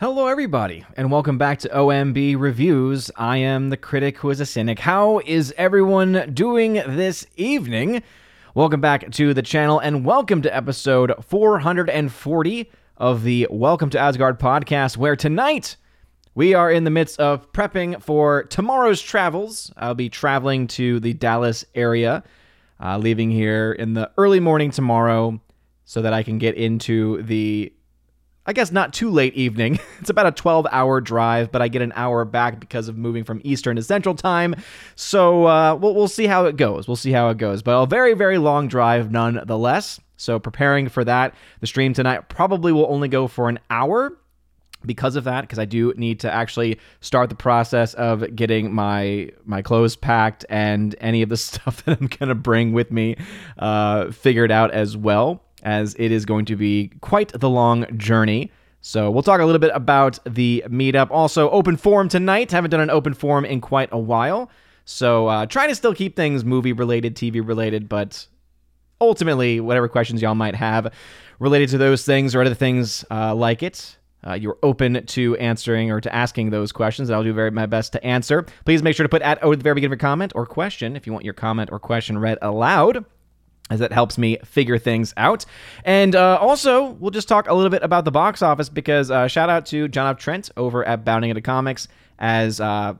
Hello, everybody, and welcome back to OMB Reviews. I am the critic who is a cynic. How is everyone doing this evening? Welcome back to the channel, and welcome to episode 440 of the Welcome to Asgard podcast, where tonight we are in the midst of prepping for tomorrow's travels. I'll be traveling to the Dallas area, uh, leaving here in the early morning tomorrow so that I can get into the I guess not too late evening. It's about a 12 hour drive, but I get an hour back because of moving from Eastern to Central time. So uh, we'll, we'll see how it goes. We'll see how it goes. But a very, very long drive nonetheless. So preparing for that. The stream tonight probably will only go for an hour because of that because I do need to actually start the process of getting my my clothes packed and any of the stuff that I'm gonna bring with me uh, figured out as well as it is going to be quite the long journey. So we'll talk a little bit about the meetup. Also, open forum tonight. Haven't done an open forum in quite a while. So uh, trying to still keep things movie related, TV related, but ultimately, whatever questions y'all might have related to those things or other things uh, like it, uh, you're open to answering or to asking those questions. I'll do very my best to answer. Please make sure to put at oh, the very beginning of your comment or question if you want your comment or question read aloud as that helps me figure things out. And uh, also, we'll just talk a little bit about the box office because uh, shout out to John F. Trent over at Bounding into Comics as uh,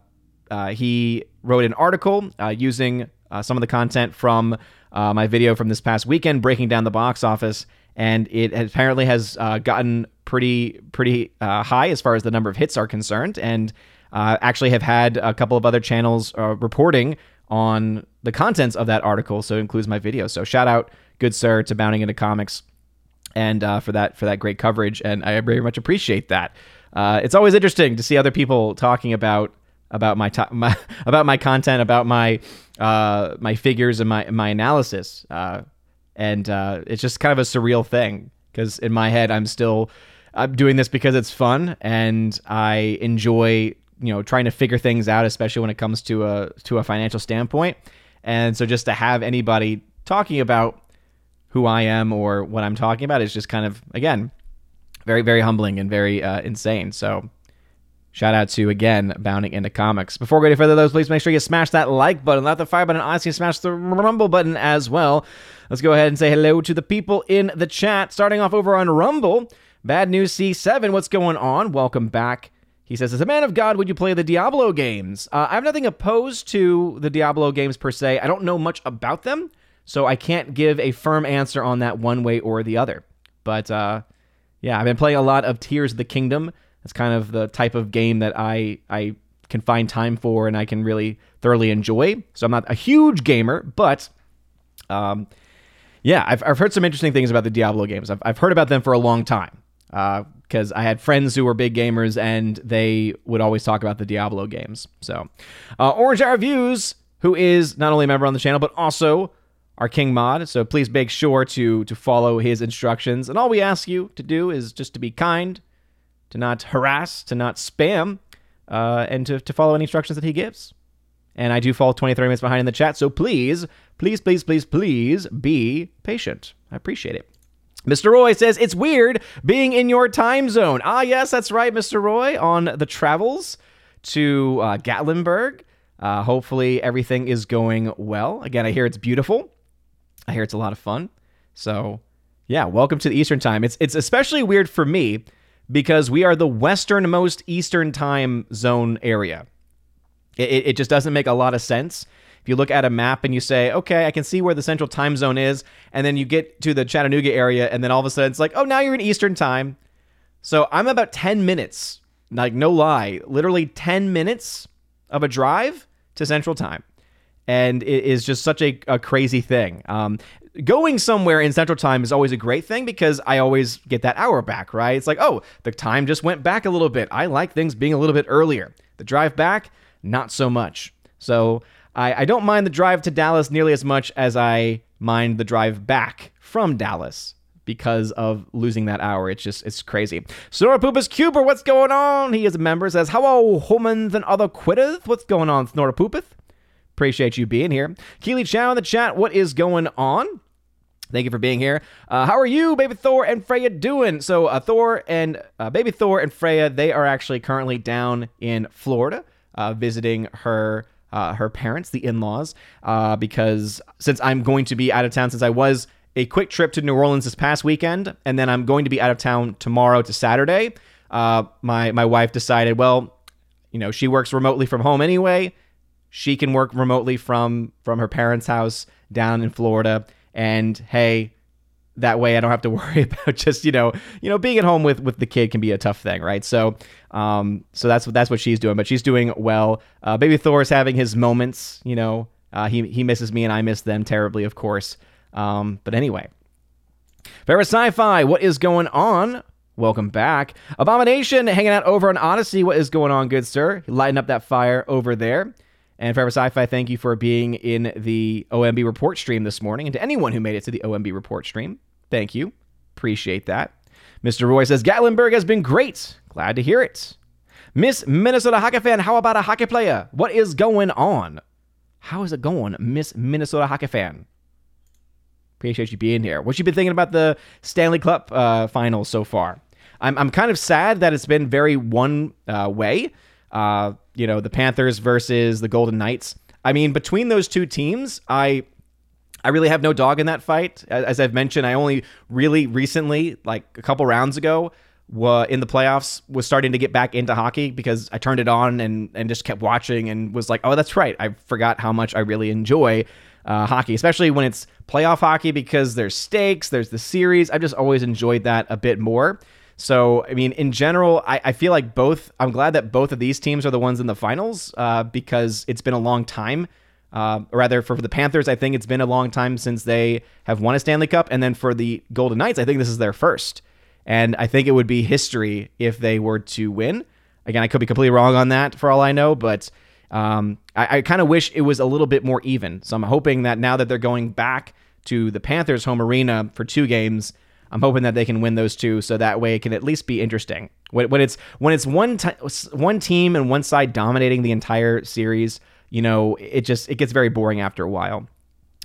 uh he wrote an article uh, using uh, some of the content from my video from this past weekend, breaking down the box office. And it apparently has gotten pretty pretty high as far as the number of hits are concerned, and actually have had a couple of other channels reporting on the contents of that article, so it includes my video. So shout out, good sir, to Bounding into Comics, and uh, for that for that great coverage, and I very much appreciate that. Uh, it's always interesting to see other people talking about about my, to- my about my content, about my uh, my figures and my my analysis, uh, and uh, it's just kind of a surreal thing because in my head I'm still I'm doing this because it's fun and I enjoy you know trying to figure things out, especially when it comes to a to a financial standpoint. And so just to have anybody talking about who I am or what I'm talking about is just kind of again very very humbling and very uh, insane. So shout out to again bounding into comics. Before we go any further, though, please make sure you smash that like button, not the fire button. Honestly, smash the rumble button as well. Let's go ahead and say hello to the people in the chat. Starting off over on Rumble. Bad News C7, what's going on? Welcome back he says, As a man of God, would you play the Diablo games? Uh, I have nothing opposed to the Diablo games per se. I don't know much about them, so I can't give a firm answer on that one way or the other. But uh, yeah, I've been playing a lot of Tears of the Kingdom. That's kind of the type of game that I, I can find time for and I can really thoroughly enjoy. So I'm not a huge gamer, but um, yeah, I've, I've heard some interesting things about the Diablo games. I've, I've heard about them for a long time. Uh, because I had friends who were big gamers and they would always talk about the Diablo games. So, uh, Orange Hour Views, who is not only a member on the channel but also our King Mod. So please make sure to to follow his instructions. And all we ask you to do is just to be kind, to not harass, to not spam, uh, and to, to follow any instructions that he gives. And I do fall 20, 30 minutes behind in the chat, so please, please, please, please, please be patient. I appreciate it. Mr. Roy says it's weird being in your time zone. Ah, yes, that's right, Mr. Roy, on the travels to uh, Gatlinburg. Uh, hopefully, everything is going well. Again, I hear it's beautiful. I hear it's a lot of fun. So, yeah, welcome to the Eastern Time. It's it's especially weird for me because we are the westernmost Eastern Time zone area. It, it just doesn't make a lot of sense you look at a map and you say, okay, I can see where the central time zone is, and then you get to the Chattanooga area, and then all of a sudden it's like, oh, now you're in Eastern time. So I'm about 10 minutes, like no lie, literally 10 minutes of a drive to Central Time. And it is just such a, a crazy thing. Um, going somewhere in Central Time is always a great thing because I always get that hour back, right? It's like, oh, the time just went back a little bit. I like things being a little bit earlier. The drive back, not so much. So I, I don't mind the drive to Dallas nearly as much as I mind the drive back from Dallas because of losing that hour. It's just, it's crazy. Snorapoopas Cuber, what's going on? He is a member, says, Hello, humans and other quitters. What's going on, Snorapoopeth? Appreciate you being here. Keely Chow in the chat, what is going on? Thank you for being here. Uh, how are you, Baby Thor and Freya, doing? So, uh, Thor and uh, Baby Thor and Freya, they are actually currently down in Florida uh, visiting her. Uh, her parents, the in-laws, uh, because since I'm going to be out of town, since I was a quick trip to New Orleans this past weekend, and then I'm going to be out of town tomorrow to Saturday. my my wife decided, well, you know, she works remotely from home anyway. She can work remotely from from her parents' house down in Florida and hey, that way I don't have to worry about just you know you know being at home with with the kid can be a tough thing, right? So um so that's what that's what she's doing, but she's doing well. Uh, Baby Thor is having his moments, you know. Uh, he he misses me and I miss them terribly, of course. Um, but anyway, Favorite Sci-Fi, what is going on? Welcome back. Abomination hanging out over on Odysee. What is going on, good sir? Lighting up that fire over there. And Forever Sci-Fi, thank you for being in the OMB report stream this morning. And to anyone who made it to the OMB report stream, thank you. Appreciate that. Mr. Roy says, Gatlinburg has been great. Glad to hear it. Miss Minnesota hockey fan, how about a hockey player? What is going on? How is it going, Miss Minnesota hockey fan? Appreciate you being here. What you been thinking about the Stanley Cup uh, finals so far? I'm, I'm kind of sad that it's been very one uh, way. Uh, you know, the Panthers versus the Golden Knights. I mean, between those two teams, I I really have no dog in that fight. As I've mentioned, I only really recently, like a couple rounds ago, in the playoffs, was starting to get back into hockey because I turned it on and and just kept watching and was like, oh, that's right. I forgot how much I really enjoy uh, hockey, especially when it's playoff hockey because there's stakes, there's the series. I've just always enjoyed that a bit more. So, I mean, in general, I, I, feel like both, I'm glad that both of these teams are the ones in the finals uh, because it's been a long time. Uh, or rather, for the Panthers, I think it's been a long time since they have won a Stanley Cup. And then for the Golden Knights, I think this is their first. And I think it would be history if they were to win. Again, I could be completely wrong on that for all I know, but um, I, I kind of wish it was a little bit more even. So I'm hoping that now that they're going back to the Panthers' home arena for two games, I'm hoping that they can win those two, so that way it can at least be interesting. When, when it's when it's one t- one team and one side dominating the entire series, you know, it just it gets very boring after a while.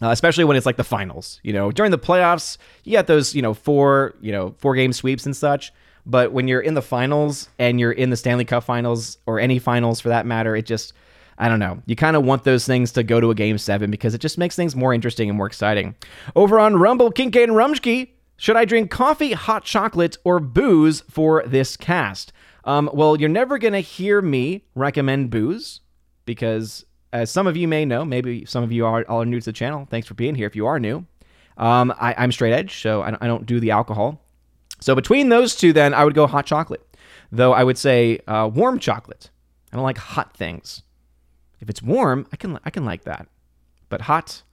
Uh, especially when it's like the finals, you know, during the playoffs, you got those, you know, four, you know, four game sweeps and such. But when you're in the finals and you're in the Stanley Cup finals or any finals for that matter, it just, I don't know. You kind of want those things to go to a game seven because it just makes things more interesting and more exciting. Over on Rumble, Kincaid and Rumsky should I drink coffee, hot chocolate, or booze for this cast? Um, well, you're never going to hear me recommend booze because, as some of you may know, maybe some of you are, are new to the channel. Thanks for being here if you are new. Um, I, am straight edge, so I, I, don't do the alcohol. So between those two, then I would go hot chocolate. Though I would say uh, warm chocolate. I don't like hot things. If it's warm, I can I can like that, but hot,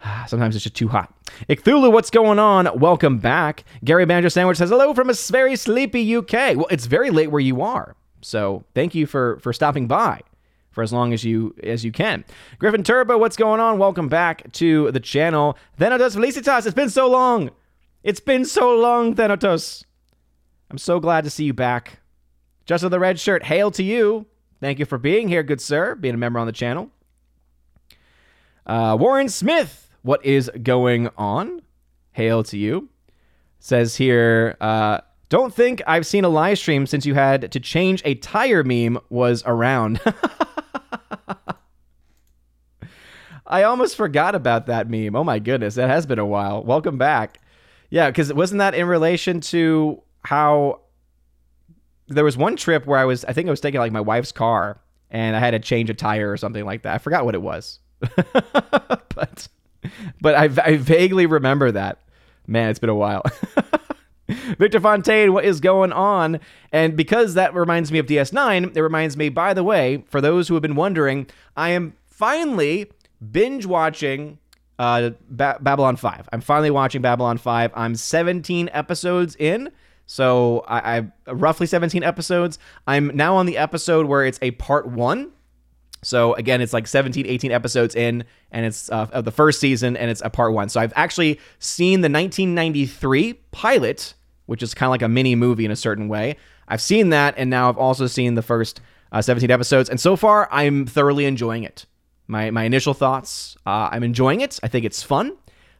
Sometimes it's just too hot. Icthulu, what's going on? Welcome back. Gary Banjo Sandwich says hello from a very sleepy UK. Well, it's very late where you are, so thank you for for stopping by for as long as you as you can. Griffin Turbo, what's going on? Welcome back to the channel. Thanatos Felicitas, it's been so long. It's been so long, Thanatos. I'm so glad to see you back. Just with the red shirt, hail to you. Thank you for being here, good sir, being a member on the channel. Uh, Warren Smith, what is going on? Hail to you. Says here, uh, don't think I've seen a live stream since you had to change a tire meme was around. I almost forgot about that meme. Oh my goodness, that has been a while. Welcome back. Yeah, because wasn't that in relation to how there was one trip where I was, I think I was taking like my wife's car and I had to change a tire or something like that. I forgot what it was. but but I, I vaguely remember that. Man, it's been a while. Victor Fontaine, what is going on? And because that reminds me of DS9, it reminds me, by the way, for those who have been wondering, I am finally binge watching uh, ba- Babylon 5. I'm finally watching Babylon 5. I'm 17 episodes in. So I, I roughly 17 episodes. I'm now on the episode where it's a part one. So again, it's like 17, 18 episodes in, and it's uh, of the first season, and it's a part one. So I've actually seen the 1993 pilot, which is kind of like a mini movie in a certain way. I've seen that, and now I've also seen the first uh, 17 episodes, and so far I'm thoroughly enjoying it. My my initial thoughts, uh, I'm enjoying it. I think it's fun.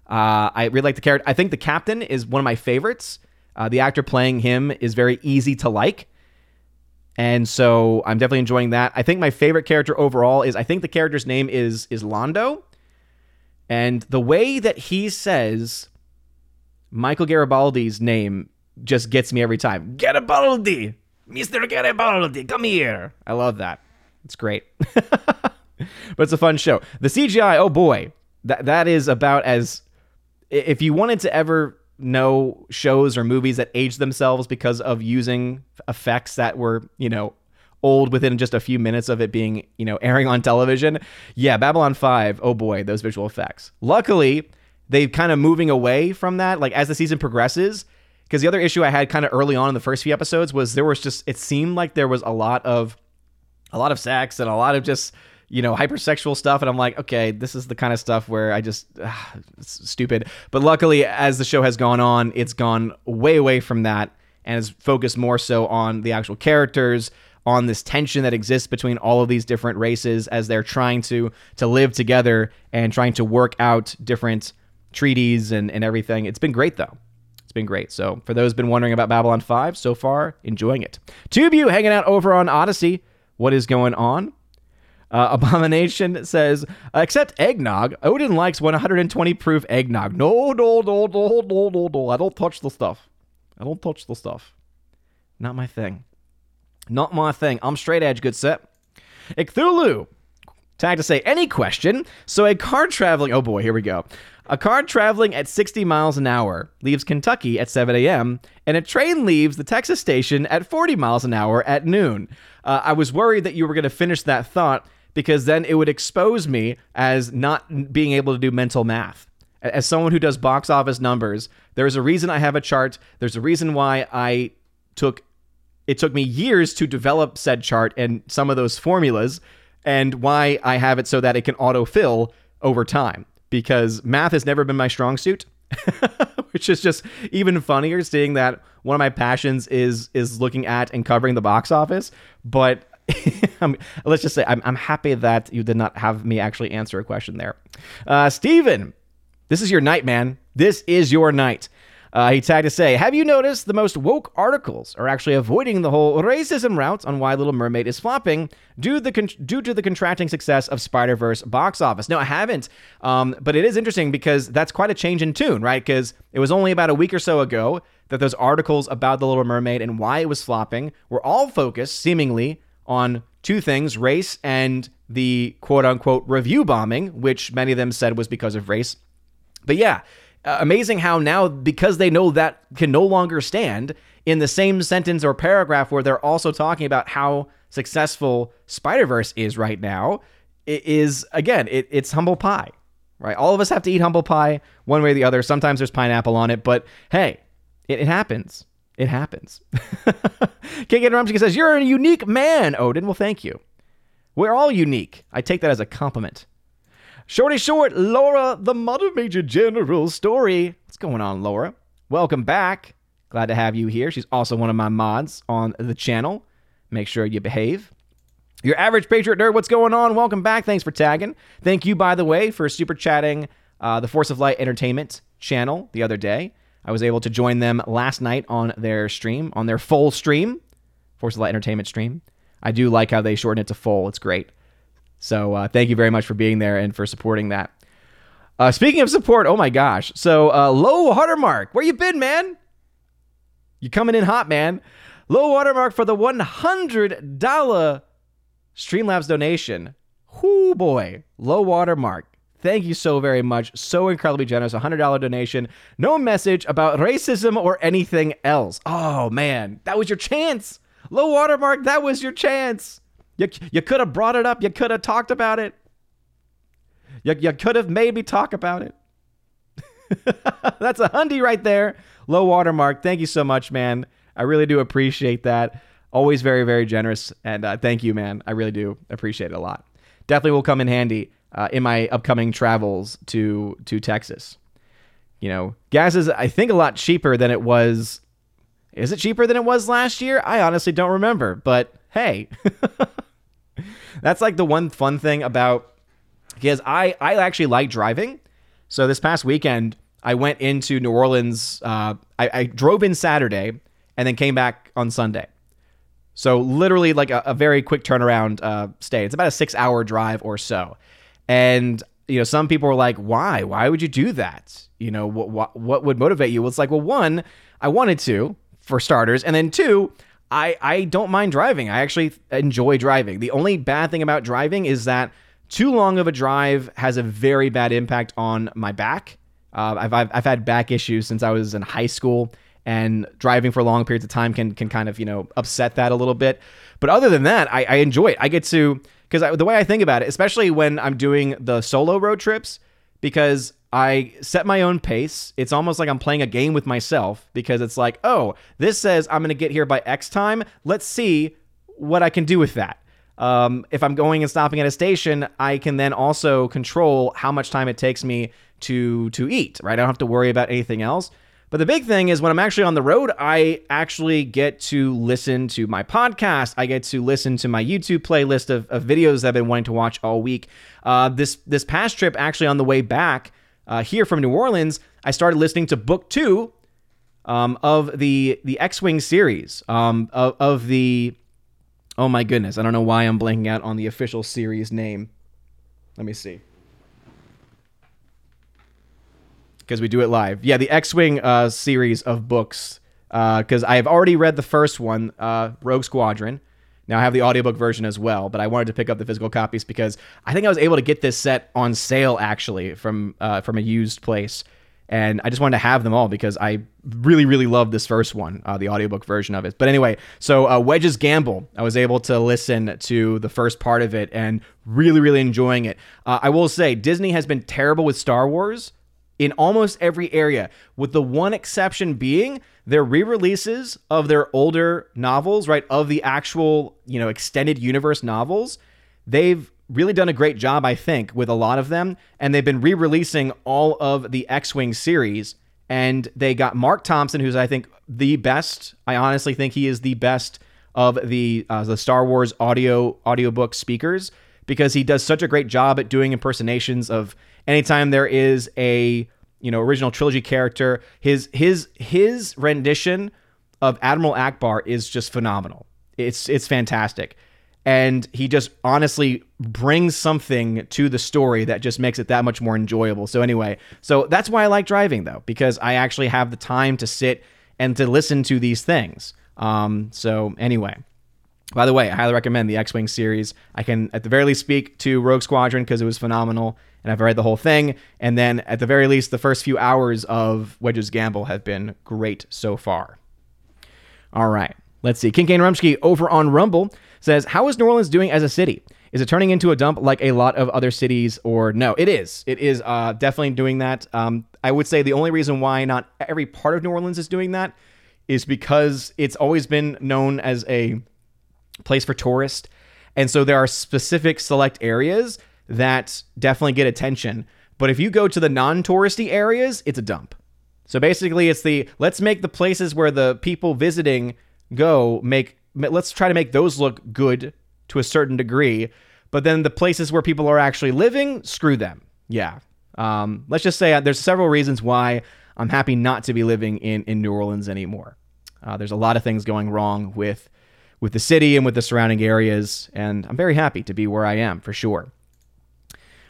Uh, I really like the character. I think the captain is one of my favorites. Uh, the actor playing him is very easy to like. And so I'm definitely enjoying that. I think my favorite character overall is I think the character's name is is Londo. And the way that he says Michael Garibaldi's name just gets me every time. Garibaldi! Mr. Garibaldi, come here. I love that. It's great. but it's a fun show. The CGI, oh boy, that that is about as if you wanted to ever know shows or movies that age themselves because of using effects that were, you know, old within just a few minutes of it being, you know, airing on television. Yeah, Babylon 5, oh boy, those visual effects. Luckily, they've kind of moving away from that like as the season progresses because the other issue I had kind of early on in the first few episodes was there was just it seemed like there was a lot of a lot of sex and a lot of just you know, hypersexual stuff. And I'm like, okay, this is the kind of stuff where I just, it's stupid. But luckily, as the show has gone on, it's gone way away from that and has focused more so on the actual characters, on this tension that exists between all of these different races as they're trying to to live together and trying to work out different treaties and, and everything. It's been great though. Been great. So for those been wondering about Babylon 5, so far enjoying it. Two of you hanging out over on Odysee. What is going on? Uh, Abomination says, except eggnog, Odin likes 120 proof eggnog. No, no, no, no, no, no, no. I don't touch the stuff. I don't touch the stuff. Not my thing. Not my thing. I'm straight edge, good set. Icthulu. Tag to say any question. So a car traveling. Oh boy, here we go. A car traveling at 60 miles an hour leaves Kentucky at 7 a.m., and a train leaves the Texas station at 40 miles an hour at noon. Uh, I was worried that you were going to finish that thought because then it would expose me as not being able to do mental math. As someone who does box office numbers, there's a reason I have a chart. There's a reason why I took it took me years to develop said chart and some of those formulas and why I have it so that it can autofill over time because math has never been my strong suit. which is just even funnier seeing that one of my passions is is looking at and covering the box office but let's just say I'm, I'm happy that you did not have me actually answer a question there. Uh, Steven, this is your night, man. This is your night. Uh, he tagged to say, Have you noticed the most woke articles are actually avoiding the whole racism route on why Little Mermaid is flopping due, the con- due to the contracting success of Spider Verse box office? No, I haven't. Um, but it is interesting because that's quite a change in tune, right? Because it was only about a week or so ago that those articles about The Little Mermaid and why it was flopping were all focused, seemingly, on two things race and the quote unquote review bombing, which many of them said was because of race. But yeah, uh, amazing how now, because they know that can no longer stand, in the same sentence or paragraph where they're also talking about how successful Spider Verse is right now, it is again, it, it's humble pie, right? All of us have to eat humble pie one way or the other. Sometimes there's pineapple on it, but hey, it, it happens. It happens. King Rumsky says, You're a unique man, Odin. Well, thank you. We're all unique. I take that as a compliment. Shorty Short, Laura, the Mother Major General story. What's going on, Laura? Welcome back. Glad to have you here. She's also one of my mods on the channel. Make sure you behave. Your average Patriot nerd, what's going on? Welcome back. Thanks for tagging. Thank you, by the way, for super chatting uh, the Force of Light Entertainment channel the other day. I was able to join them last night on their stream, on their full stream, Force of Light Entertainment stream. I do like how they shorten it to full. It's great. So uh, thank you very much for being there and for supporting that. Uh, speaking of support, oh my gosh. So uh, low watermark, where you been, man? You coming in hot, man. Low watermark for the $100 Streamlabs donation. Whoo boy, low watermark. Thank you so very much. So incredibly generous. A $100 donation. No message about racism or anything else. Oh, man. That was your chance. Low watermark, that was your chance. You, you could have brought it up. You could have talked about it. You, you could have made me talk about it. That's a hundy right there. Low watermark. Thank you so much, man. I really do appreciate that. Always very, very generous. And uh, thank you, man. I really do appreciate it a lot. Definitely will come in handy uh, in my upcoming travels to to Texas. You know, gas is I think a lot cheaper than it was. Is it cheaper than it was last year? I honestly don't remember, but hey, that's like the one fun thing about because I I actually like driving, So this past weekend, I went into New Orleans. Uh, I, I, drove in Saturday and then came back on Sunday. So literally like a, a very quick turnaround uh, stay. It's about a six hour drive or so. And you know, some people were like, "Why? Why would you do that? You know, what what, what would motivate you?" Well, it's like, well, one, I wanted to for starters, and then two, I I don't mind driving. I actually enjoy driving. The only bad thing about driving is that too long of a drive has a very bad impact on my back. Uh, I've, I've I've had back issues since I was in high school, and driving for long periods of time can can kind of you know upset that a little bit. But other than that, I, I enjoy it. I get to because the way I think about it, especially when I'm doing the solo road trips, because I set my own pace. It's almost like I'm playing a game with myself because it's like, oh, this says I'm going to get here by X time. Let's see what I can do with that. Um, if I'm going and stopping at a station, I can then also control how much time it takes me to to eat. Right, I don't have to worry about anything else. But the big thing is when I'm actually on the road, I actually get to listen to my podcast. I get to listen to my YouTube playlist of, of videos I've been wanting to watch all week. Uh, this this past trip, actually on the way back uh, here from New Orleans, I started listening to book two um, of the the X-wing series um, of, of the. Oh my goodness, I don't know why I'm blanking out on the official series name. Let me see because we do it live. Yeah, the X-wing uh, series of books. Because uh, I have already read the first one, uh, Rogue Squadron. Now I have the audiobook version as well, but I wanted to pick up the physical copies because I think I was able to get this set on sale actually from uh, from a used place, and I just wanted to have them all because I really really love this first one, uh, the audiobook version of it. But anyway, so uh, Wedge's Gamble, I was able to listen to the first part of it and really really enjoying it. Uh, I will say Disney has been terrible with Star Wars in almost every area, with the one exception being their re-releases of their older novels, right? Of the actual, you know, extended universe novels. They've really done a great job, I think, with a lot of them. And they've been re-releasing all of the X-Wing series. And they got Marc Thompson, who's I think the best. I honestly think he is the best of the uh, the Star Wars audio audiobook speakers because he does such a great job at doing impersonations of anytime there is a you know original trilogy character, his his his rendition of Admiral Ackbar is just phenomenal. It's it's fantastic. And he just honestly brings something to the story that just makes it that much more enjoyable. So anyway, so that's why I like driving though, because I actually have the time to sit and to listen to these things. Um, so anyway, by the way, I highly recommend the X-wing series. I can, at the very least, speak to Rogue Squadron because it was phenomenal, and I've read the whole thing. And then, at the very least, the first few hours of Wedge's Gamble have been great so far. All right, let's see. Kincaid Rumsky over on Rumble says, "How is New Orleans doing as a city? Is it turning into a dump like a lot of other cities, or no? It is. It is uh, definitely doing that. Um, I would say the only reason why not every part of New Orleans is doing that is because it's always been known as a place for tourists. And so there are specific select areas that definitely get attention. But if you go to the non touristy areas, it's a dump. So basically, it's the let's make the places where the people visiting go make, let's try to make those look good to a certain degree. But then the places where people are actually living, screw them. Yeah. Um, let's just say uh, there's several reasons why I'm happy not to be living in, in New Orleans anymore. Uh, there's a lot of things going wrong with with the city and with the surrounding areas, and I'm very happy to be where I am for sure.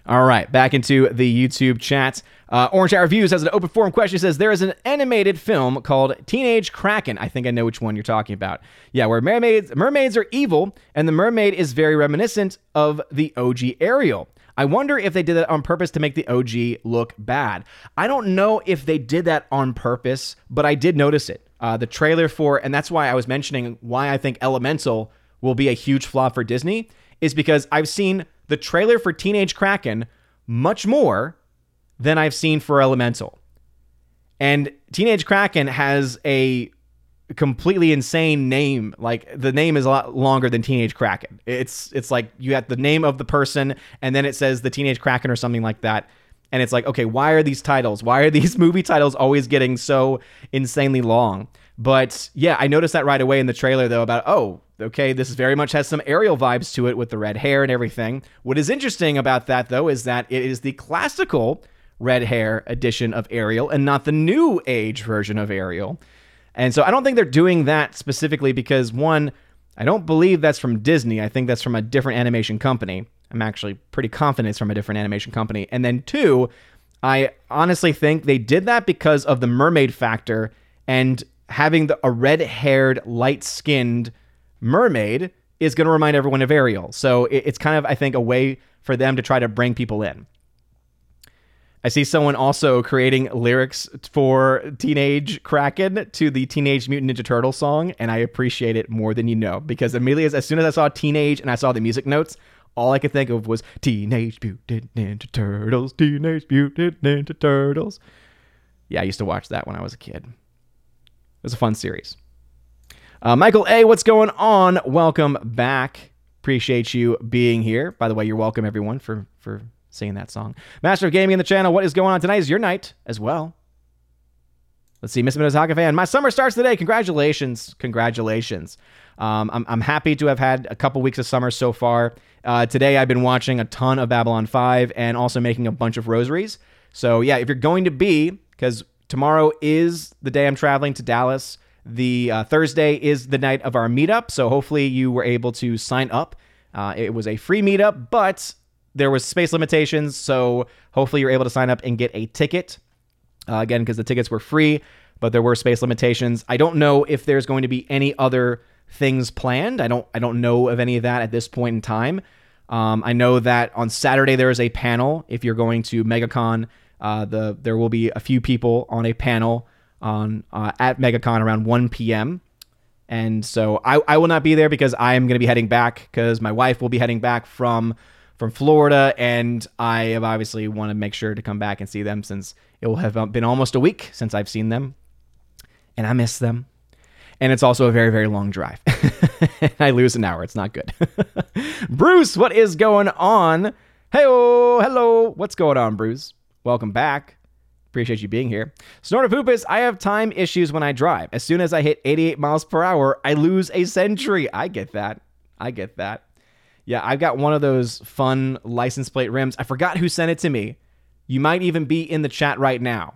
All right, back into the YouTube chat. Uh, Orange Hat Reviews has an open forum question. It says there is an animated film called Teenage Kraken. I think I know which one you're talking about. Yeah, where mermaids mermaids are evil, and the mermaid is very reminiscent of the OG Ariel. I wonder if they did that on purpose to make the OG look bad. I don't know if they did that on purpose, but I did notice it. Uh, the trailer for, and that's why I was mentioning why I think Elemental will be a huge flop for Disney, is because I've seen the trailer for Teenage Kraken much more than I've seen for Elemental. And Teenage Kraken has a completely insane name. Like the name is a lot longer than Teenage Kraken. It's it's like you have the name of the person and then it says the Teenage Kraken or something like that. And it's like, okay, why are these titles? Why are these movie titles always getting so insanely long? But yeah, I noticed that right away in the trailer though about oh, okay, this very much has some Ariel vibes to it with the red hair and everything. What is interesting about that though is that it is the classical red hair edition of Ariel and not the new age version of Ariel. And so I don't think they're doing that specifically because one, I don't believe that's from Disney. I think that's from a different animation company. I'm actually pretty confident it's from a different animation company. And then two, I honestly think they did that because of the mermaid factor and having the, a red haired, light skinned mermaid is going to remind everyone of Ariel. So it, it's kind of, I think, a way for them to try to bring people in. I see someone also creating lyrics for Teenage Kraken to the Teenage Mutant Ninja Turtle song, and I appreciate it more than you know because immediately as soon as I saw Teenage and I saw the music notes, all I could think of was Teenage Mutant Ninja Turtles, Teenage Mutant Ninja Turtles. Yeah, I used to watch that when I was a kid. It was a fun series. Uh, Michael A., what's going on? Welcome back. Appreciate you being here. By the way, you're welcome, everyone, for for singing that song. Master of Gaming in the channel. What is going on tonight? Is your night as well? Let's see, Miss Minnesota fan. My summer starts today. Congratulations, congratulations. Um, I'm, I'm happy to have had a couple weeks of summer so far. Uh, today, I've been watching a ton of Babylon 5 and also making a bunch of rosaries. So, yeah, if you're going to be, because tomorrow is the day I'm traveling to Dallas, the uh, Thursday is the night of our meetup. So, hopefully, you were able to sign up. Uh, it was a free meetup, but there was space limitations. So, hopefully, you're able to sign up and get a ticket. Uh, again, because the tickets were free, but there were space limitations. I don't know if there's going to be any other things planned. I don't I don't know of any of that at this point in time. Um, I know that on Saturday there is a panel. If you're going to MegaCon, uh, the there will be a few people on a panel on uh, at MegaCon around 1 p.m. And so I, I will not be there because I am going to be heading back because my wife will be heading back from from Florida, and I obviously want to make sure to come back and see them since it will have um, been almost a week since I've seen them, and I miss them and it's also a very very long drive. I lose an hour. It's not good. Bruce, what is going on? Hey, hello. What's going on, Bruce? Welcome back. Appreciate you being here. Snorter Poopus, I have time issues when I drive. As soon as I hit 88 miles per hour, I lose a century. I get that. I get that. Yeah, I've got one of those fun license plate rims. I forgot who sent it to me. You might even be in the chat right now.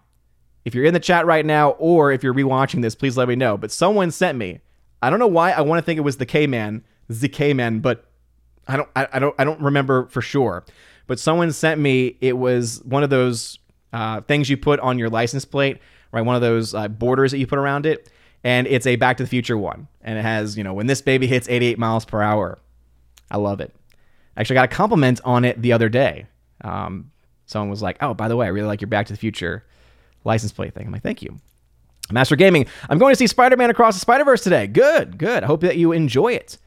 If you're in the chat right now, or if you're rewatching this, please let me know. But someone sent me. I don't know why. I want to think it was the K Man, the K Man, but I don't. I, I, don't. I don't remember for sure. But someone sent me. It was one of those uh, things you put on your license plate, right? One of those uh, borders that you put around it, and it's a Back to the Future one, and it has you know when this baby hits 88 miles per hour. I love it. I actually got a compliment on it the other day. Um, someone was like, "Oh, by the way, I really like your Back to the Future." license plate thing. I'm like, thank you. Master Gaming, I'm going to see Spider Man Across the Spider Verse today. Good, good. I hope that you enjoy it.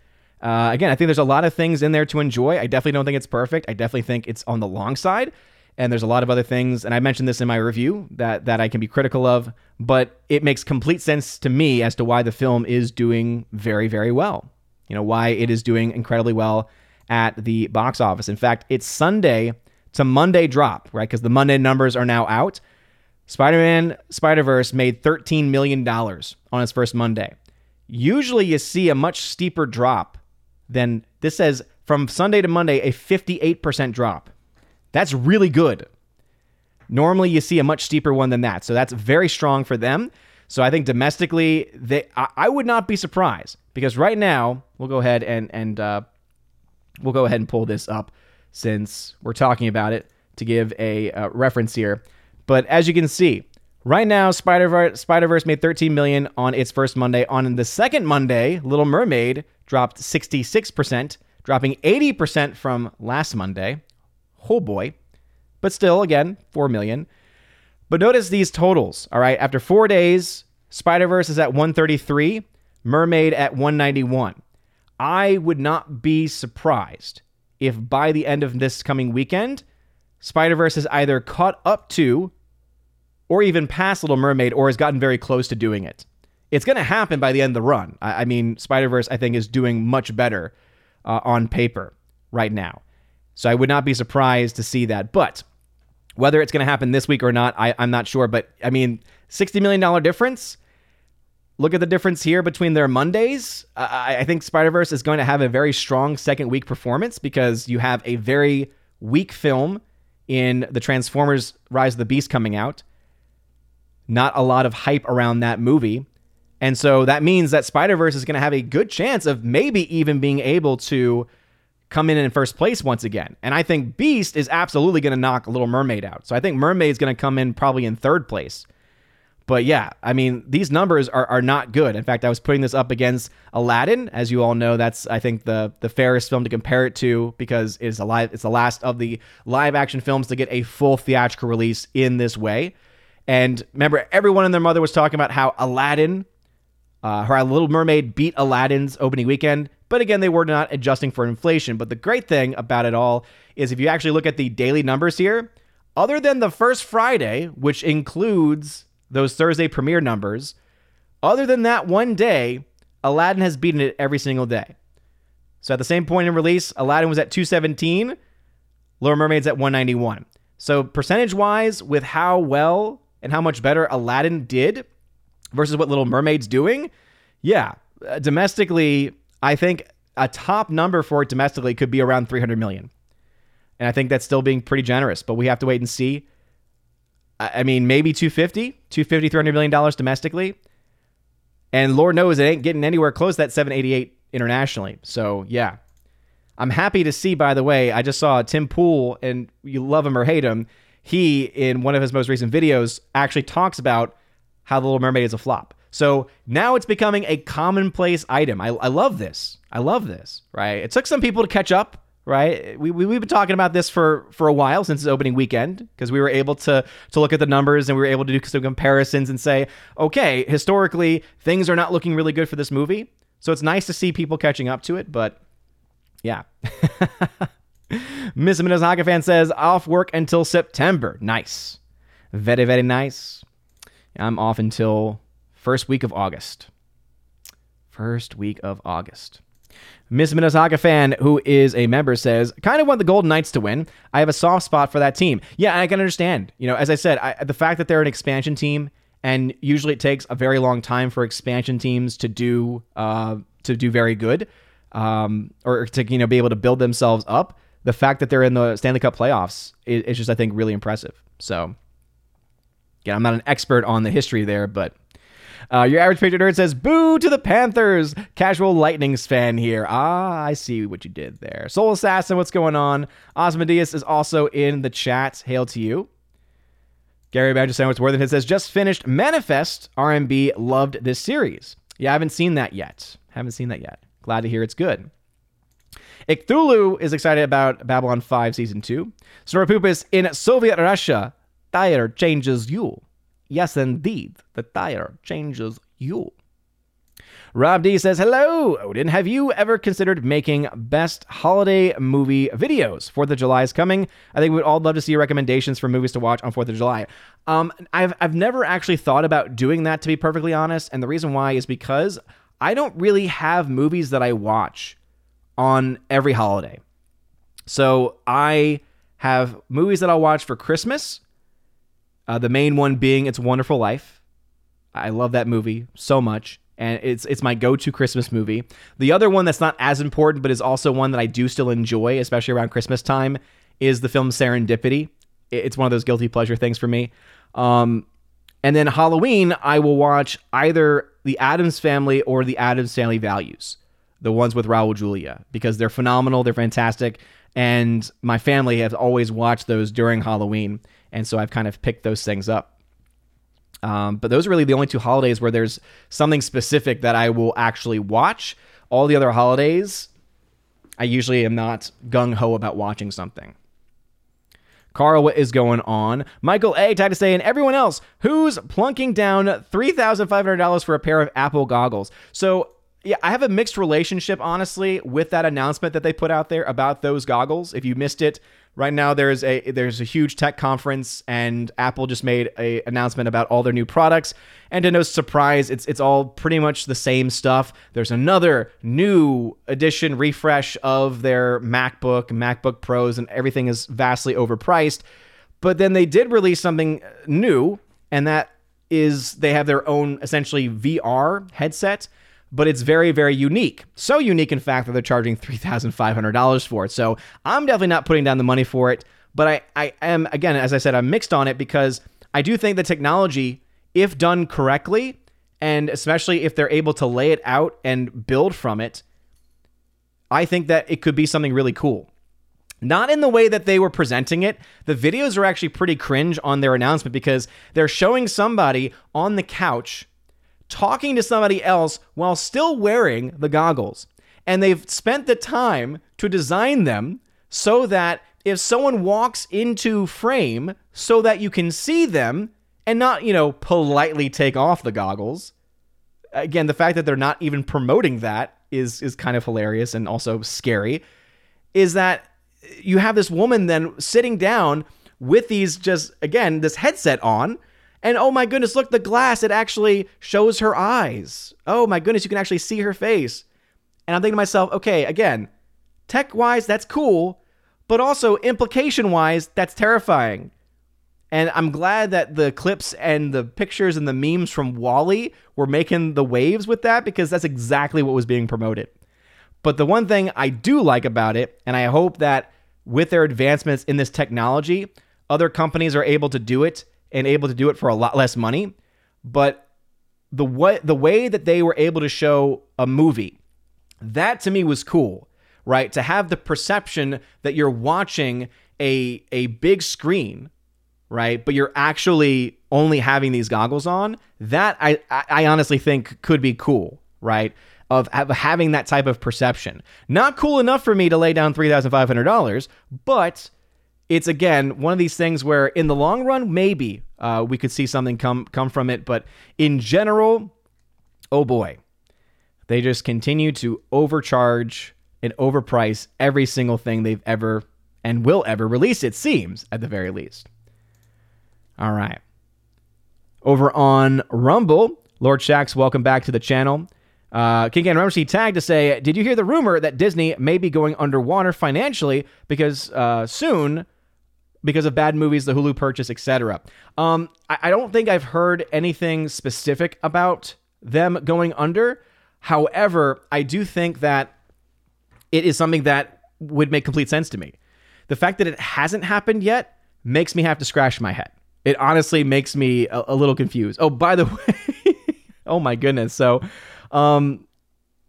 Uh, again, I think there's a lot of things in there to enjoy. I definitely don't think it's perfect. I definitely think it's on the long side. And there's a lot of other things, and I mentioned this in my review that that I can be critical of, but it makes complete sense to me as to why the film is doing very, very well. You know, why it is doing incredibly well at the box office. In fact, it's Sunday to Monday drop, right? Because the Monday numbers are now out. Spider Man Spider Verse made $13 million on its first Monday. Usually you see a much steeper drop than this says from Sunday to Monday, a 58% drop. That's really good. Normally you see a much steeper one than that. So that's very strong for them. So I think domestically, they I, I would not be surprised because right now we'll go ahead and and uh, we'll go ahead and pull this up since we're talking about it to give a uh, reference here. But as you can see, right now Spider Spider Verse made 13 million on its first Monday. On the second Monday, Little Mermaid dropped 66%, dropping 80% from last Monday. Oh boy. But still, again, 4 million. But notice these totals, all right? After four days, Spider Verse is at 133, Mermaid at 191. I would not be surprised if by the end of this coming weekend, Spider Verse is either caught up to or even past Little Mermaid or has gotten very close to doing it. It's going to happen by the end of the run. I, I mean, Spider Verse, I think, is doing much better uh, on paper right now. So I would not be surprised to see that. But whether it's going to happen this week or not, I, I'm not sure. But I mean, $60 million difference. Look at the difference here between their Mondays. I, I think Spider Verse is going to have a very strong second week performance because you have a very weak film in the Transformers Rise of the Beast coming out. Not a lot of hype around that movie. And so that means that Spider Verse is going to have a good chance of maybe even being able to come in in first place once again. And I think Beast is absolutely going to knock Little Mermaid out. So I think Mermaid is going to come in probably in third place. But yeah, I mean, these numbers are, are not good. In fact, I was putting this up against Aladdin. As you all know, that's I think the the fairest film to compare it to because it's a live it's the last of the live action films to get a full theatrical release in this way. And remember, everyone and their mother was talking about how Aladdin, uh, her Little Mermaid beat Aladdin's opening weekend. But again, they were not adjusting for inflation. But the great thing about it all is if you actually look at the daily numbers here, other than the first Friday, which includes those Thursday premiere numbers, other than that one day, Aladdin has beaten it every single day. So at the same point in release, Aladdin was at 217, Little Mermaid's at 191. So percentage wise, with how well and how much better Aladdin did versus what Little Mermaid's doing, yeah, uh, domestically, I think a top number for it domestically could be around 300 million. And I think that's still being pretty generous, but we have to wait and see. I mean, maybe 250, 250, 300 million dollars domestically. And Lord knows it ain't getting anywhere close that 788 internationally. So, yeah. I'm happy to see, by the way, I just saw Tim Pool, and you love him or hate him. He, in one of his most recent videos, actually talks about how The Little Mermaid is a flop. So now it's becoming a commonplace item. I, I love this. I love this, right? It took some people to catch up right? We, we, have been talking about this for, for a while since its opening weekend because we were able to, to look at the numbers and we were able to do some comparisons and say, okay, historically, things are not looking really good for this movie. So it's nice to see people catching up to it, but yeah. Miss Minnesota fan says, off work until September. Nice. Very, very nice. I'm off until first week of August. First week of August. Miss Minnesota fan, who is a member, says, kind of want the Golden Knights to win. I have a soft spot for that team. Yeah, I can understand. You know, as I said, I, the fact that they're an expansion team, and usually it takes a very long time for expansion teams to do uh, to do very good, um, or to you know be able to build themselves up. The fact that they're in the Stanley Cup playoffs is, is just, I think, really impressive. So, yeah, I'm not an expert on the history there, but uh, your average Patriot nerd says, "Boo to the Panthers." Casual Lightnings fan here. Ah, I see what you did there. Soul Assassin, what's going on? Osmodeus is also in the chat. Hail to you. Gary Badger Sandwich Worthen says, "Just finished Manifest. RMB loved this series. Yeah, I haven't seen that yet. Haven't seen that yet. Glad to hear it's good." Icthulu is excited about Babylon 5 Season 2. Snorapupus in Soviet Russia. Tire changes you. Yes, indeed, the tire changes you. Rob D says, Hello, Odin. Have you ever considered making best holiday movie videos? Fourth of July is coming. I think we'd all love to see your recommendations for movies to watch on Fourth of July. Um, I've, I've never actually thought about doing that, to be perfectly honest. And the reason why is because I don't really have movies that I watch on every holiday. So I have movies that I'll watch for Christmas uh, the main one being It's Wonderful Life. I love that movie so much, and it's it's my go-to Christmas movie. The other one that's not as important, but is also one that I do still enjoy, especially around Christmas time, is the film Serendipity. It's one of those guilty pleasure things for me. Um, and then Halloween, I will watch either The Addams Family or The Addams Family Values, the ones with Raul Julia, because they're phenomenal, they're fantastic, and my family has always watched those during Halloween and so I've kind of picked those things up. Um, but those are really the only two holidays where there's something specific that I will actually watch. All the other holidays, I usually am not gung ho about watching something. Carl, what is going on? Michael A. Titus A. and everyone else who's plunking down $3,500 for a pair of Apple goggles. So, yeah, I have a mixed relationship, honestly, with that announcement that they put out there about those goggles. If you missed it, right now there's a there's a huge tech conference and Apple just made a announcement about all their new products. And to no surprise it's it's all pretty much the same stuff. There's another new edition refresh of their MacBook MacBook Pros and everything is vastly overpriced. But then they did release something new and that is they have their own essentially VR headset but it's very, very unique. So unique, in fact, that they're charging $3,500 for it. So I'm definitely not putting down the money for it. But I, I am, again, as I said, I'm mixed on it because I do think the technology, if done correctly, and especially if they're able to lay it out and build from it, I think that it could be something really cool. Not in the way that they were presenting it. The videos are actually pretty cringe on their announcement because they're showing somebody on the couch talking to somebody else while still wearing the goggles. And they've spent the time to design them so that if someone walks into frame so that you can see them and not, you know, politely take off the goggles. Again, the fact that they're not even promoting that is is kind of hilarious and also scary. Is that you have this woman then sitting down with these just again this headset on and oh my goodness look the glass it actually shows her eyes. Oh my goodness you can actually see her face. And i'm thinking to myself okay again tech wise that's cool but also implication wise that's terrifying. And i'm glad that the clips and the pictures and the memes from WALL-E were making the waves with that because that's exactly what was being promoted. But the one thing i do like about it and i hope that with their advancements in this technology, other companies are able to do it and able to do it for a lot less money. But the way the way that they were able to show a movie, that to me was cool, right? To have the perception that you're watching a a big screen, right? But you're actually only having these goggles on. That I I honestly think could be cool, right? of having that type of perception. Not cool enough for me to lay down $3,500, but it's again one of these things where in the long run maybe uh, we could see something come come from it, but in general, oh boy, they just continue to overcharge and overprice every single thing they've ever and will ever release. It seems at the very least. All right. Over on Rumble, Lord Shax, welcome back to the channel. Uh, King Can Ramsey tagged to say, Did you hear the rumor that Disney may be going underwater financially because uh, soon because of bad movies, the Hulu purchase, etc. Um, I, I don't think I've heard anything specific about them going under. However, I do think that it is something that would make complete sense to me. The fact that it hasn't happened yet makes me have to scratch my head. It honestly makes me a, a little confused. Oh, by the way, oh my goodness. So, um,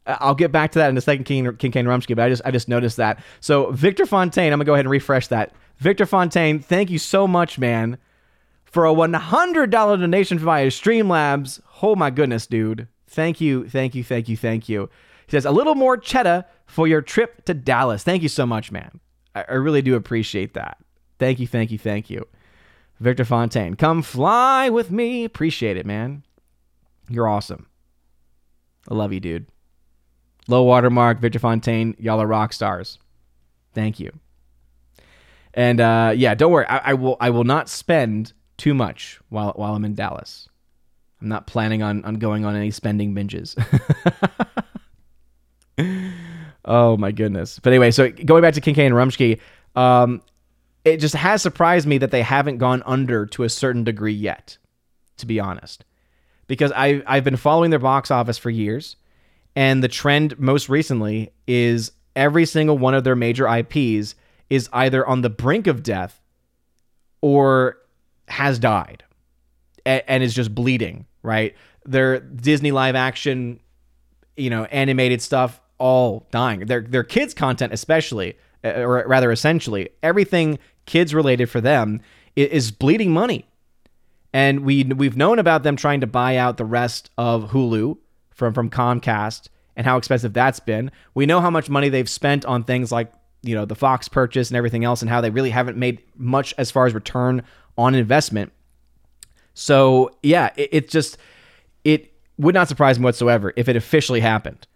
Uh, I'll get back to that in a second, King King Kane Rumsky, but I just I just noticed that. So Victor Fontaine, I'm gonna go ahead and refresh that. Victor Fontaine, thank you so much, man, for a $100 donation via Streamlabs. Oh my goodness, dude. Thank you, thank you, thank you, thank you. He says a little more cheddar for your trip to Dallas. Thank you so much, man. I, I really do appreciate that. Thank you, thank you, thank you. Victor Fontaine, come fly with me. Appreciate it, man. You're awesome. I love you, dude. Low watermark, Victor Fontaine, y'all are rock stars. Thank you. And uh, yeah, don't worry. I, I, will. I will not spend too much while while I'm in Dallas. I'm not planning on on going on any spending binges. oh my goodness. But anyway, so going back to King Kane Rumsky, um, it just has surprised me that they haven't gone under to a certain degree yet. To be honest because I I've been following their box office for years, and the trend most recently is every single one of their major IPs is either on the brink of death or has died and, is just bleeding. Right, their Disney live action, you know, animated stuff all dying. Their their kids content especially, uh, or rather essentially everything kids related for them is bleeding money and we we've known about them trying to buy out the rest of Hulu from from Comcast and how expensive that's been. We know how much money they've spent on things like you know the Fox purchase and everything else, and how they really haven't made much as far as return on investment. So yeah, it, it just it would not surprise me whatsoever if it officially happened.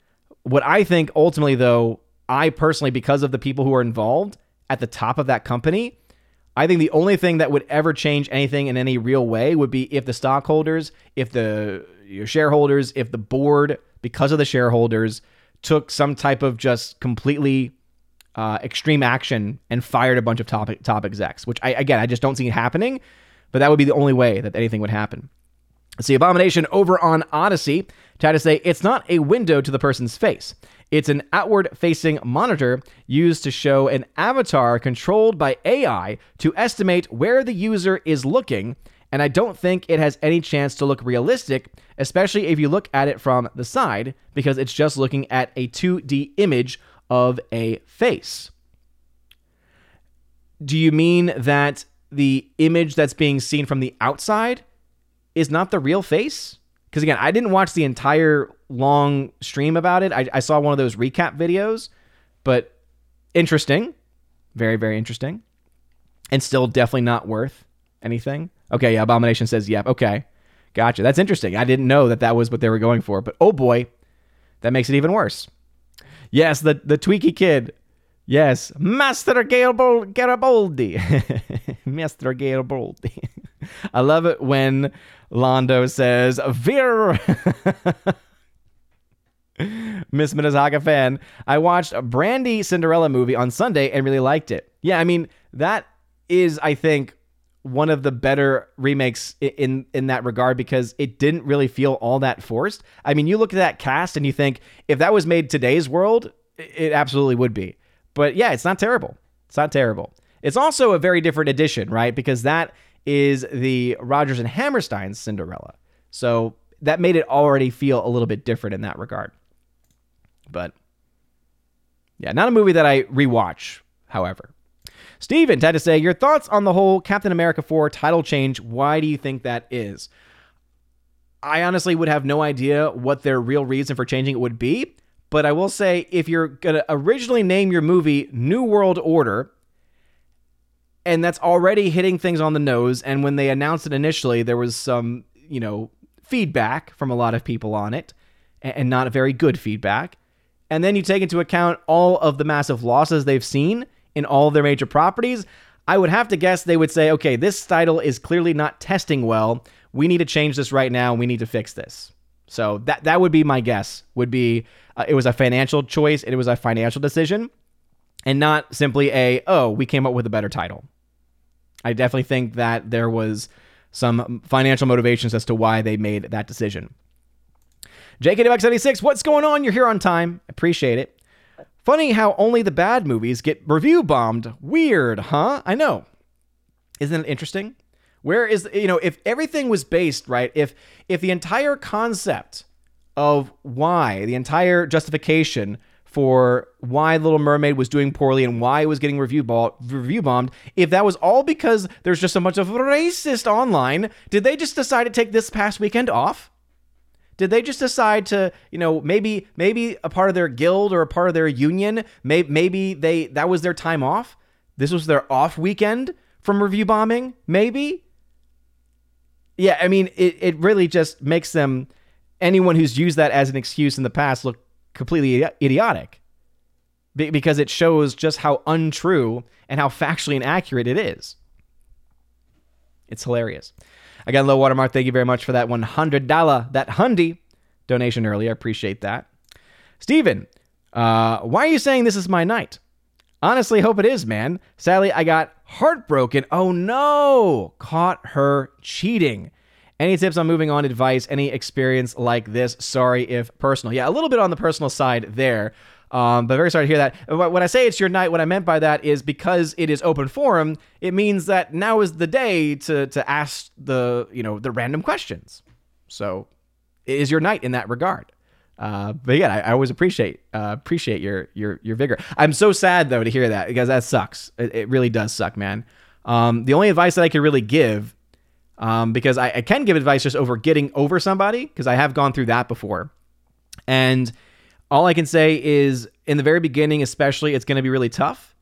What I think ultimately, though, I personally, because of the people who are involved at the top of that company, I think the only thing that would ever change anything in any real way would be if the stockholders, if the shareholders, if the board, because of the shareholders, took some type of just completely uh, extreme action and fired a bunch of top top execs. Which I again I just don't see it happening, but that would be the only way that anything would happen. See, Abomination over on Odysee tried to say it's not a window to the person's face. It's an outward facing monitor used to show an avatar controlled by AI to estimate where the user is looking. And I don't think it has any chance to look realistic, especially if you look at it from the side, because it's just looking at a 2D image of a face. Do you mean that the image that's being seen from the outside is not the real face? Because again, I didn't watch the entire long stream about it. I, I saw one of those recap videos, but interesting. Very, very interesting. And still definitely not worth anything. Okay, yeah, Abomination says, yep, okay. Gotcha. That's interesting. I didn't know that that was what they were going for, but oh boy, that makes it even worse. Yes, the, the Tweaky Kid Yes, Master Garibaldi. Master Garibaldi. I love it when Londo says, Vir. Miss Minazaga fan. I watched a Brandy Cinderella movie on Sunday and really liked it. Yeah, I mean, that is, I think, one of the better remakes in in that regard because it didn't really feel all that forced. I mean, you look at that cast and you think if that was made today's world, it absolutely would be. But yeah, it's not terrible. It's not terrible. It's also a very different edition, right? Because that is the Rodgers and Hammerstein Cinderella. So that made it already feel a little bit different in that regard. But yeah, not a movie that I rewatch, however. Steven had to say, Your thoughts on the whole Captain America 4 title change. Why do you think that is? I honestly would have no idea what their real reason for changing it would be. But I will say, if you're going to originally name your movie New World Order, and that's already hitting things on the nose, and when they announced it initially, there was some, you know, feedback from a lot of people on it, and not very good feedback. And then you take into account all of the massive losses they've seen in all of their major properties. I would have to guess they would say, okay, this title is clearly not testing well. We need to change this right now. We need to fix this. So that that would be my guess. Would be uh, it was a financial choice it was a financial decision, and not simply a oh we came up with a better title. I definitely think that there was some financial motivations as to why they made that decision. JKDX76, what's going on? You're here on time. Appreciate it. Funny how only the bad movies get review bombed. Weird, huh? I know. Isn't it interesting? Where is you know if everything was based right if if the entire concept of why the entire justification for why Little Mermaid was doing poorly and why it was getting review, ball, review bombed, if that was all because there's just a bunch of racist online, did they just decide to take this past weekend off? Did they just decide to, you know, maybe maybe a part of their guild or a part of their union, maybe, maybe they that was their time off? This was their off weekend from review bombing, maybe? yeah, I mean, it, it really just makes them, anyone who's used that as an excuse in the past, look completely idiotic because it shows just how untrue and how factually inaccurate it is. It's hilarious. Again, low watermark. Thank you very much for that one hundred dollar that hundy donation earlier. I appreciate that. Steven, uh, why are you saying this is my night? Honestly, hope it is, man. Sadly, I got heartbroken. Oh no! Caught her cheating. Any tips on moving on advice? Any experience like this? Sorry if personal. Yeah, a little bit on the personal side there. Um, but very sorry to hear that. When I say it's your night, what I meant by that is because it is open forum, it means that now is the day to to ask the you know the random questions. So it is your night in that regard. Uh, but yeah, I, I always appreciate uh, appreciate your your your vigor. I'm so sad though to hear that because that sucks. It, it really does suck, man. Um, the only advice that I could really give, um, because I, I can give advice just over getting over somebody, because I have gone through that before, and all I can say is in the very beginning, especially, it's going to be really tough,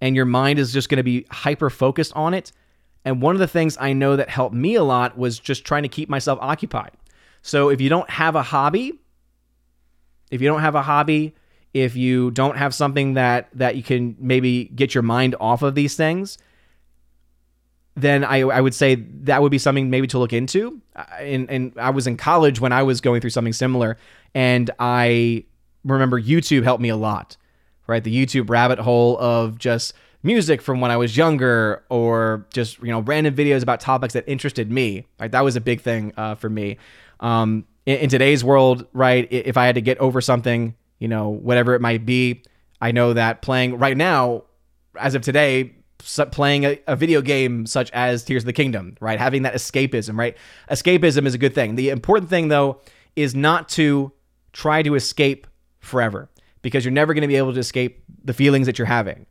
and your mind is just going to be hyper focused on it. And one of the things I know that helped me a lot was just trying to keep myself occupied. So if you don't have a hobby, if you don't have a hobby, if you don't have something that that you can maybe get your mind off of these things, then I, I would say that would be something maybe to look into. And, and I was in college when I was going through something similar, and I remember YouTube helped me a lot, right? The YouTube rabbit hole of just music from when I was younger or just, you know, random videos about topics that interested me. Right. that was a big thing uh, for me. Um, in, in today's world, right, if I had to get over something, you know, whatever it might be, I know that playing right now, as of today, playing a, a, video game such as Tears of the Kingdom, right? Having that escapism, right? Escapism is a good thing. The important thing, though, is not to try to escape forever because you're never going to be able to escape the feelings that you're having.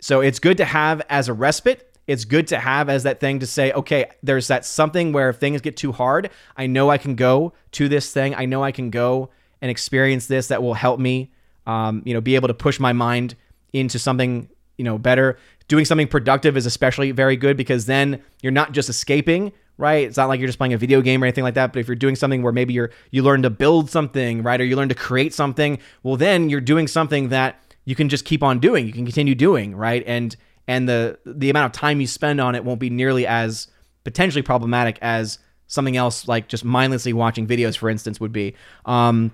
So it's good to have as a respite. It's good to have as that thing to say, okay, there's that something where if things get too hard, I know I can go to this thing. I know I can go and experience this that will help me, um, you know, be able to push my mind into something, you know, better. Doing something productive is especially very good because then you're not just escaping, right? It's not like you're just playing a video game or anything like that. But if you're doing something where maybe you're you learn to build something, right, or you learn to create something, well, then you're doing something that you can just keep on doing. You can continue doing, right? And and the the amount of time you spend on it won't be nearly as potentially problematic as something else like just mindlessly watching videos, for instance, would be. Um,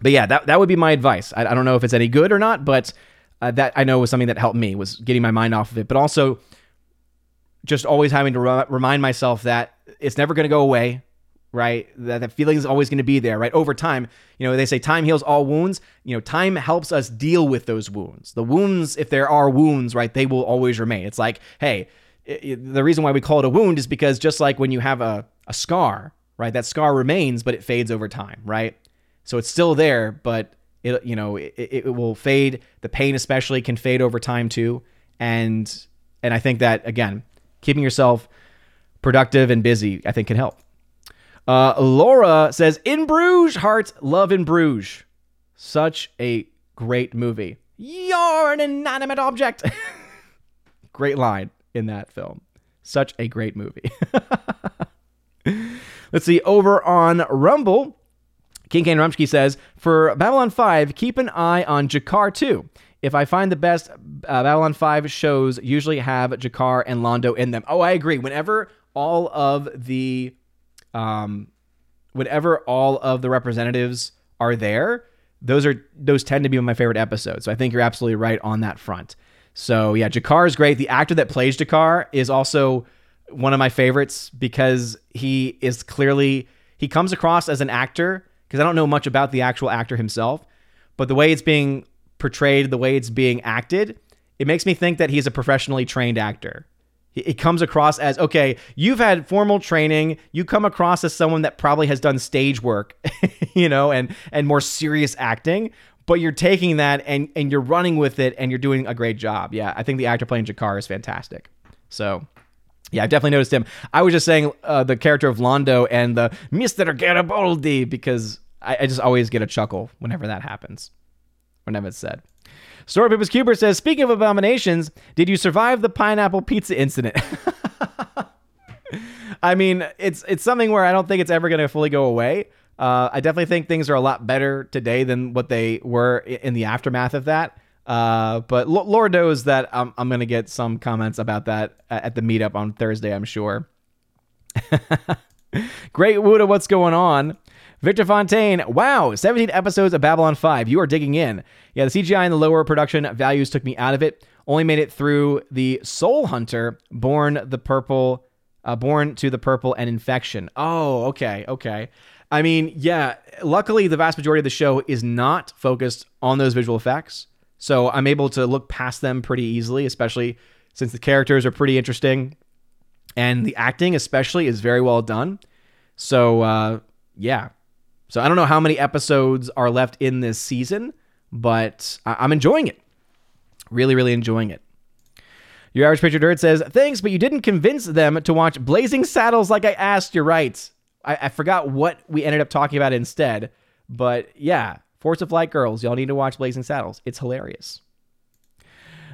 but yeah, that that would be my advice. I, I don't know if it's any good or not, but uh, that I know was something that helped me was getting my mind off of it, but also just always having to re- remind myself that it's never going to go away, right? That that feeling is always going to be there, right? Over time, you know, they say time heals all wounds. You know, time helps us deal with those wounds. The wounds, if there are wounds, right, they will always remain. It's like, hey, it, it, the reason why we call it a wound is because just like when you have a, a scar, right, that scar remains, but it fades over time, right? So it's still there, but it you know it, it will fade. The pain especially can fade over time too, and and I think that again, keeping yourself productive and busy, I think can help. Uh, Laura says, "In Bruges, hearts love in Bruges." Such a great movie. You're an inanimate object. great line in that film. Such a great movie. Let's see. Over on Rumble, King Kane Rumsky says, for Babylon 5, keep an eye on G'Kar 2. If I find the best uh, Babylon 5 shows usually have G'Kar and Londo in them. Oh, I agree. Whenever all of the um whenever all of the representatives are there, those are those tend to be my favorite episodes. So I think you're absolutely right on that front. So yeah, G'Kar is great. The actor that plays G'Kar is also one of my favorites because he is clearly he comes across as an actor because I don't know much about the actual actor himself, but the way it's being portrayed, the way it's being acted, it makes me think that he's a professionally trained actor. It comes across as okay, you've had formal training, you come across as someone that probably has done stage work, you know, and and more serious acting, but you're taking that and and you're running with it and you're doing a great job. Yeah, I think the actor playing G'Kar is fantastic. So, yeah, I definitely noticed him. I was just saying uh, the character of Londo and the Mr. Garibaldi because I, I, just always get a chuckle whenever that happens, whenever it's said. Story People's Cuber says, speaking of abominations, did you survive the pineapple pizza incident? I mean, it's it's something where I don't think it's ever going to fully go away. Uh, I definitely think things are a lot better today than what they were in the aftermath of that. Uh, but Lord knows that I'm, I'm going to get some comments about that at the meetup on Thursday, I'm sure. Great Wuda, what's going on? Victor Fontaine, wow, 17 episodes of Babylon 5. You are digging in. Yeah, the CGI and the lower production values took me out of it. Only made it through the Soul Hunter, born the purple, uh, born to the purple and infection. Oh, okay, okay. I mean, yeah, luckily the vast majority of the show is not focused on those visual effects. So I'm able to look past them pretty easily, especially since the characters are pretty interesting and the acting, especially, is very well done. So, uh, yeah. So I don't know how many episodes are left in this season, but I- I'm enjoying it. Really, really enjoying it. Your average picture nerd says, Thanks, but you didn't convince them to watch Blazing Saddles like I asked. You're right. I, I forgot what we ended up talking about instead. But yeah, Force of Light Girls, y'all need to watch Blazing Saddles. It's hilarious.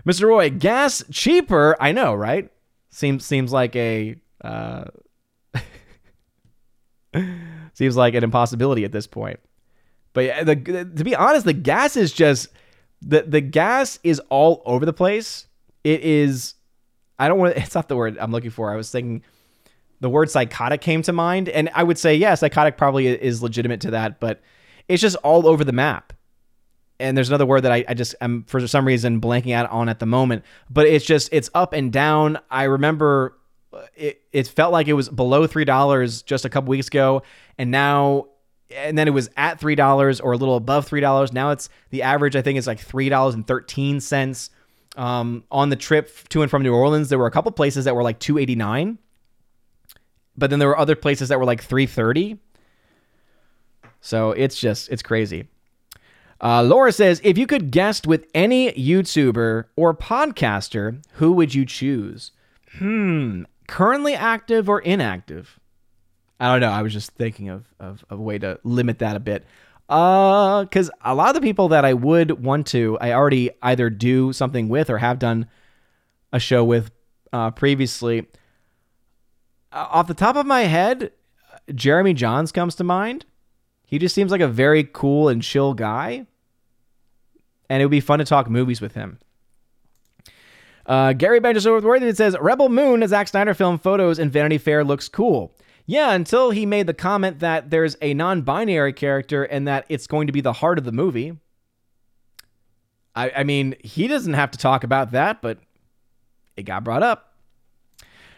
Mr. Roy, gas cheaper. I know, right? Seems seems like a uh, seems like an impossibility at this point. But the, to be honest, the gas is just the the gas is all over the place. It is. I don't want. It's not the word I'm looking for. I was thinking the word psychotic came to mind, and I would say yeah, psychotic probably is legitimate to that, but it's just all over the map. and there's another word that I, I just am for some reason blanking out on at the moment. But it's just it's up and down. I remember it, it felt like it was below three dollars just a couple weeks ago, and now and then it was at three dollars or a little above three dollars. Now it's the average. I think is like three dollars and thirteen cents. Um, on the trip to and from New Orleans, there were a couple places that were like two eighty nine, but then there were other places that were like three thirty. So it's just it's crazy. Uh, Laura says, if you could guest with any YouTuber or podcaster, who would you choose? Hmm, currently active or inactive? I don't know. I was just thinking of, of, of a way to limit that a bit. Uh, because a lot of the people that I would want to, I already either do something with or have done a show with uh, previously. Uh, off the top of my head, Jeremy Jahns comes to mind. He just seems like a very cool and chill guy. And it would be fun to talk movies with him. Uh, Gary Benjamin says Rebel Moon, a Zack Snyder film, photos and Vanity Fair looks cool. Yeah, until he made the comment that there's a non binary character and that it's going to be the heart of the movie. I, I mean, he doesn't have to talk about that, but it got brought up.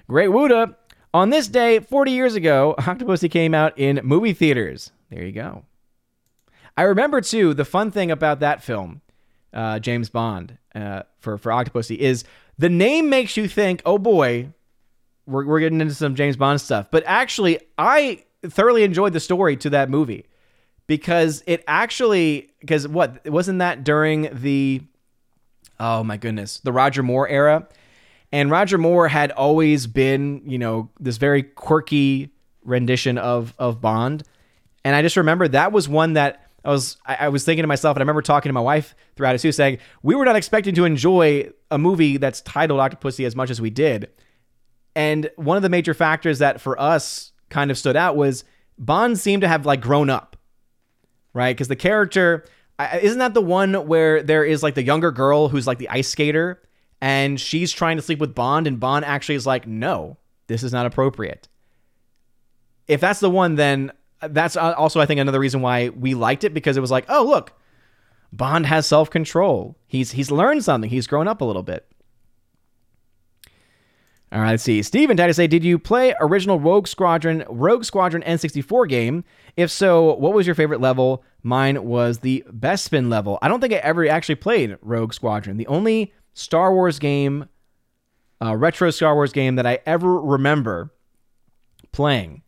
Great Wuda. On this day, 40 years ago, Octopussy came out in movie theaters. There you go. I remember, too, the fun thing about that film, uh, James Bond, uh, for, for Octopussy, is the name makes you think, oh boy, we're, we're getting into some James Bond stuff. But actually, I thoroughly enjoyed the story to that movie because it actually because what wasn't that during the oh my goodness the Roger Moore era, and Roger Moore had always been you know this very quirky rendition of of Bond, and I just remember that was one that. I was I was thinking to myself, and I remember talking to my wife throughout it too, saying we were not expecting to enjoy a movie that's titled Octopussy as much as we did. And one of the major factors that for us kind of stood out was Bond seemed to have like grown up, right? Because the character isn't that the one where there is like the younger girl who's like the ice skater and she's trying to sleep with Bond and Bond actually is like, no, this is not appropriate. If that's the one, then that's also, I think, another reason why we liked it because it was like, oh, look, Bond has self control. He's he's learned something. He's grown up a little bit. All right, let's see. Steven tried to say, did you play original Rogue Squadron, Rogue Squadron N64 game? If so, what was your favorite level? Mine was the Bespin level. I don't think I ever actually played Rogue Squadron. The only Star Wars game, uh, retro Star Wars game that I ever remember playing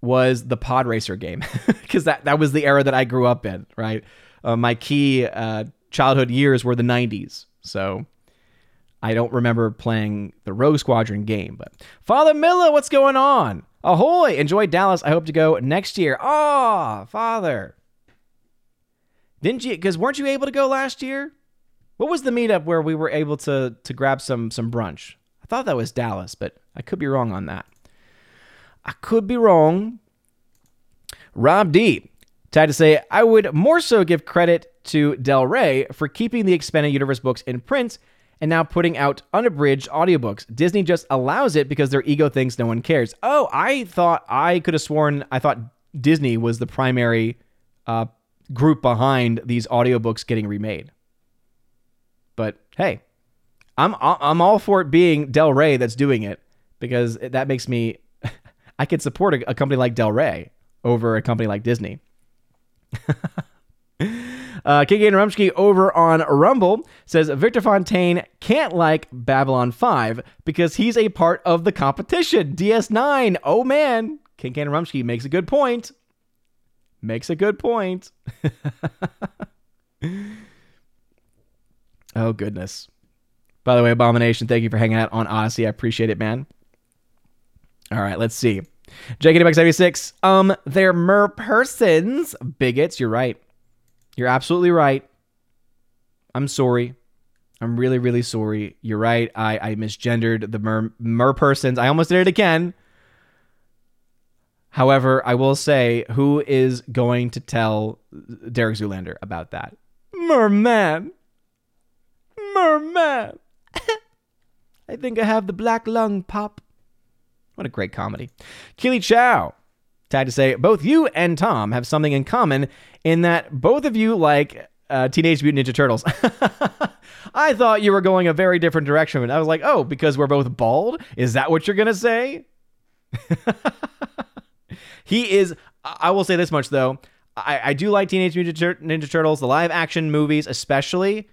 was the Pod Racer game because that, that was the era that I grew up in, right? Uh, my key uh, childhood years were the 90s. So I don't remember playing the Rogue Squadron game, but Father Miller, what's going on? Ahoy! Enjoy Dallas. I hope to go next year. Ah, oh, Father. Didn't you? Because weren't you able to go last year? What was the meetup where we were able to to grab some some brunch? I thought that was Dallas, but I could be wrong on that. I could be wrong. Rob D. Tied to say, I would more so give credit to Del Rey for keeping the expanded universe books in print and now putting out unabridged audiobooks. Disney just allows it because their ego thinks no one cares. Oh, I thought I could have sworn I thought Disney was the primary uh, group behind these audiobooks getting remade. But hey, I'm I'm all for it being Del Rey that's doing it because that makes me I could support a, a company like Del Rey over a company like Disney. Uh, KK Rumsky over on Rumble says Victor Fontaine can't like Babylon 5 because he's a part of the competition. DS9. Oh man. KK Rumsky makes a good point. Makes a good point. oh goodness. By the way, Abomination, thank you for hanging out on Odysee. I appreciate it, man. All right, let's see. JKDX76. Um, they're mer persons. Bigots, you're right. You're absolutely right. I'm sorry. I'm really, really sorry. You're right. I, I misgendered the mer, mer persons. I almost did it again. However, I will say, who is going to tell Derek Zoolander about that? Merman. Merman. I think I have the black lung pop. What a great comedy. Keely Chow. Tag to say, both you and Tom have something in common in that both of you like uh, Teenage Mutant Ninja Turtles. I thought you were going a very different direction. I was like, oh, because we're both bald? Is that what you're going to say? he is, I will say this much though. I, I do like Teenage Mutant Ninja Turtles, the live action movies, especially.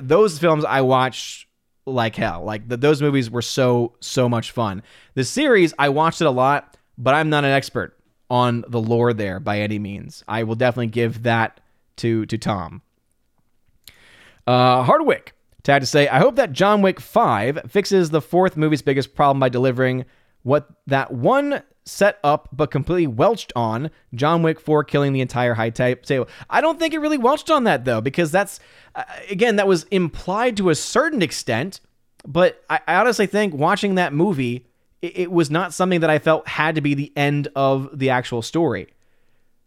Those films I watched like hell. Like the, those movies were so, so much fun. The series, I watched it a lot, but I'm not an expert on the lore there by any means. I will definitely give that to to Tom. Uh, Hardwick had to say, I hope that John Wick 5 fixes the fourth movie's biggest problem by delivering what that one set up but completely welched on John Wick 4 killing the entire high type table. I don't think it really welched on that though, because that's, uh, again, that was implied to a certain extent. But I, I honestly think watching that movie, it, it was not something that I felt had to be the end of the actual story.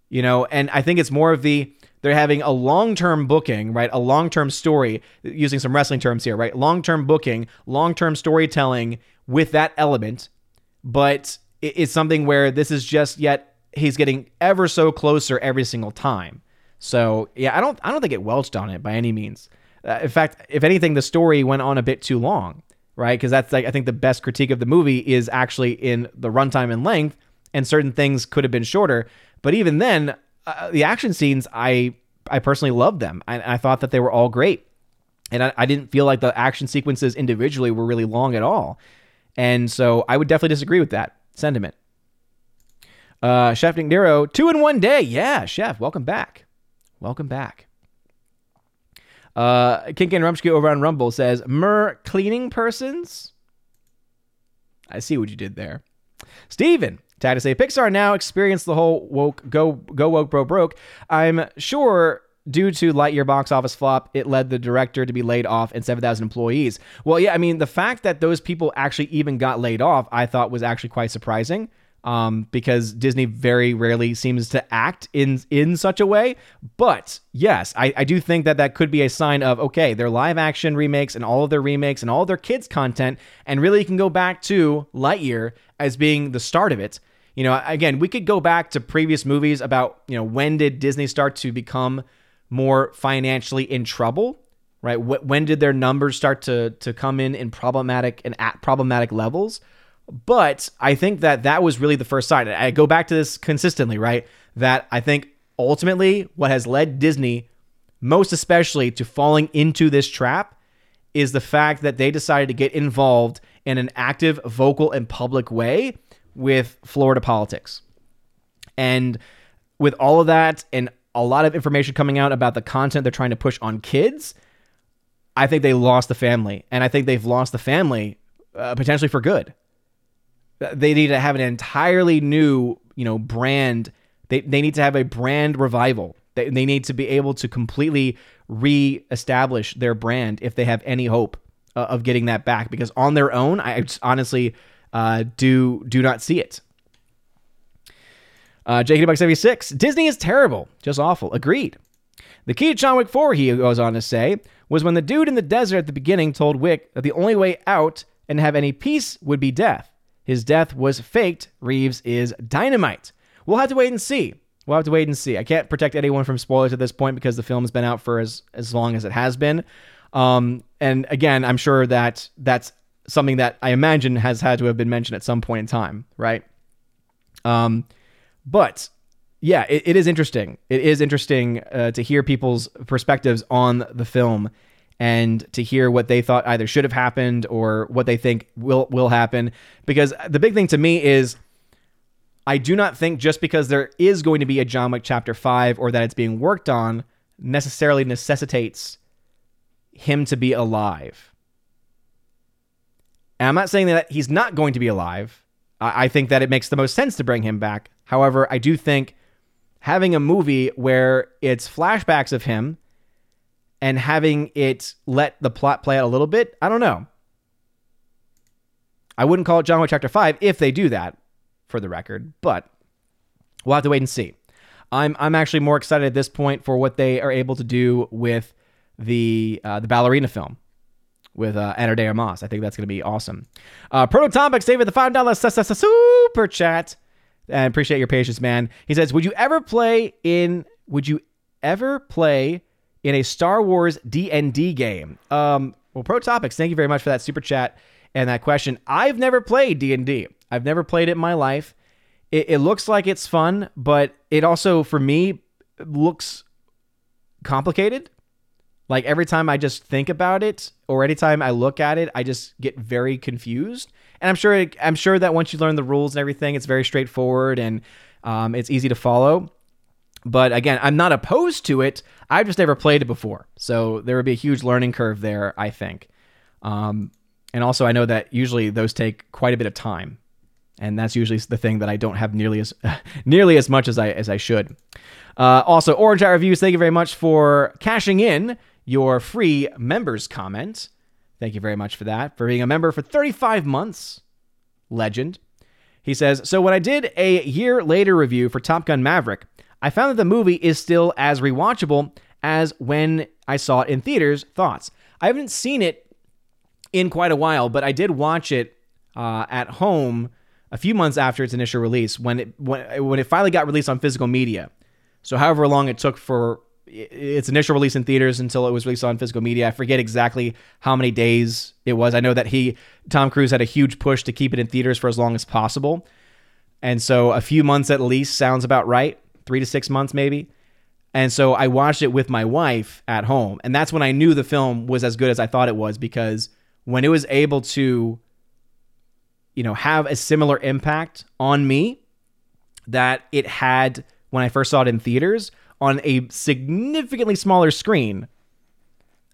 You know, and I think it's more of the they're having a long-term booking, right? A long-term story using some wrestling terms here, right? Long-term booking, long-term storytelling with that element, but it's something where this is just yet he's getting ever so closer every single time. So, yeah, I don't I don't think it welched on it by any means. Uh, in fact, if anything, the story went on a bit too long, right? Because that's like I think the best critique of the movie is actually in the runtime and length, and certain things could have been shorter. But even then, uh, the action scenes, I I personally loved them. I, I thought that they were all great, and I, I didn't feel like the action sequences individually were really long at all. And so I would definitely disagree with that sentiment. Uh, Chef Nick Nero, two in one day. Yeah, Chef, welcome back. Welcome back. Uh, King Kane Rumsky over on Rumble says, Mer cleaning persons? I see what you did there. Steven, Tag to say Pixar now experienced the whole woke go go woke bro broke. I'm sure due to Lightyear box office flop, it led the director to be laid off and 7,000 employees. Well, yeah, I mean, the fact that those people actually even got laid off, I thought was actually quite surprising. Um, because Disney very rarely seems to act in in such a way. But yes, I, I do think that that could be a sign of okay, their live action remakes and all of their remakes and all of their kids content, and really you can go back to Lightyear as being the start of it. You know, again, we could go back to previous movies about, you know, when did Disney start to become more financially in trouble, right? When did their numbers start to to come in in problematic and at problematic levels? But I think that that was really the first sign. I go back to this consistently, right? That I think ultimately what has led Disney most especially to falling into this trap is the fact that they decided to get involved in an active, vocal, and public way with Florida politics. And with all of that and a lot of information coming out about the content they're trying to push on kids, I think they lost the family. And I think they've lost the family uh, potentially for good. They need to have an entirely new, you know, brand. They, they need to have a brand revival. They, they need to be able to completely re-establish their brand if they have any hope uh, of getting that back. Because on their own, I honestly uh, do do not see it. Uh, JKD76, Disney is terrible, just awful. Agreed. The key to John Wick 4, he goes on to say, was when the dude in the desert at the beginning told Wick that the only way out and have any peace would be death. His death was faked. Reeves is dynamite. We'll have to wait and see. We'll have to wait and see. I can't protect anyone from spoilers at this point because the film's been out for as, as long as it has been. Um, and again, I'm sure that that's something that I imagine has had to have been mentioned at some point in time, right? Um, but yeah, it, it is interesting. It is interesting uh, to hear people's perspectives on the film and to hear what they thought either should have happened or what they think will will happen. Because the big thing to me is. I do not think just because there is going to be a John Wick Chapter 5 or that it's being worked on necessarily necessitates him to be alive. And I'm not saying that he's not going to be alive. I, I think that it makes the most sense to bring him back. However, I do think having a movie where it's flashbacks of him and having it let the plot play out a little bit, I don't know. I wouldn't call it John Wick Chapter 5 if they do that, for the record, but we'll have to wait and see. I'm, I'm actually more excited at this point for what they are able to do with the uh, the ballerina film with uh, Ana de Armas. I think that's going to be awesome. Uh, Prototopic saving the $5 super chat. And appreciate your patience, man. He says, Would you ever play in, would you ever play in a Star Wars D&D game? Um, well, Pro Topics, thank you very much for that super chat and that question. I've never played D&D. I've never played it in my life. It, it looks like it's fun, but it also, for me, looks complicated. Like every time I just think about it, or anytime I look at it, I just get very confused. And I'm sure, I'm sure that once you learn the rules and everything, it's very straightforward and um, it's easy to follow. But again, I'm not opposed to it. I've just never played it before, so there would be a huge learning curve there. I think. Um, and also, I know that usually those take quite a bit of time, and that's usually the thing that I don't have nearly as nearly as much as I as I should. Uh, also, Orange Eye Reviews, thank you very much for cashing in your free members comment. Thank you very much for that, for being a member for 35 months. Legend. He says, So when I did a year later review for Top Gun Maverick, I found that the movie is still as rewatchable as when I saw it in theaters. Thoughts? I haven't seen it in quite a while, but I did watch it uh, at home a few months after its initial release when it when, when it finally got released on physical media. So however long it took for its initial release in theaters until it was released on physical media. I forget exactly how many days it was. I know that he Tom Cruise had a huge push to keep it in theaters for as long as possible. And so a few months at least sounds about right. 3 to 6 months maybe. And so I watched it with my wife at home. And that's when I knew the film was as good as I thought it was because when it was able to you know have a similar impact on me that it had when I first saw it in theaters on a significantly smaller screen,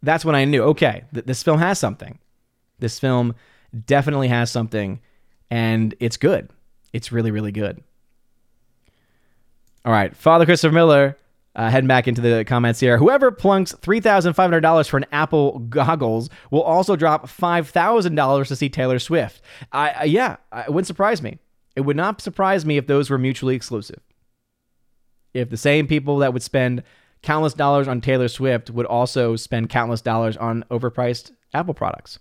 that's when I knew, okay, th- this film has something. This film definitely has something, and it's good. It's really, really good. All right, Father Christopher Miller, uh, heading back into the comments here. Whoever plunks $3,500 for an Apple goggles will also drop $5,000 to see Taylor Swift. I, uh, yeah, it wouldn't surprise me. It would not surprise me if those were mutually exclusive if the same people that would spend countless dollars on Taylor Swift would also spend countless dollars on overpriced Apple products.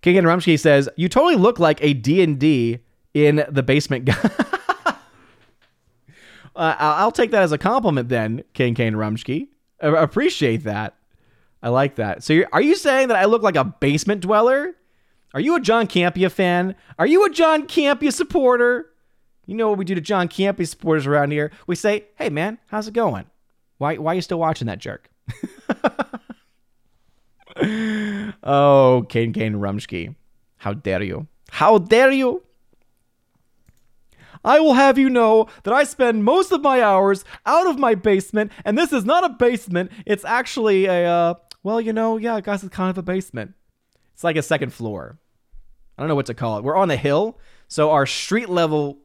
King Kane Rumsky says, "You totally look like a D&D in the basement guy." uh, I'll take that as a compliment then, King Kane Rumsky. I appreciate that. I like that. So are you saying that I look like a basement dweller? Are you a John Campea fan? Are you a John Campea supporter? You know what we do to John Campea supporters around here? We say, "Hey man, how's it going? Why why are you still watching that jerk?" oh, Kane Kane Rumsky. How dare you? How dare you? I will have you know that I spend most of my hours out of my basement, and this is not a basement. It's actually a, uh, well, you know, yeah, I guess it's kind of a basement. It's like a second floor. I don't know what to call it. We're on a hill, so our street level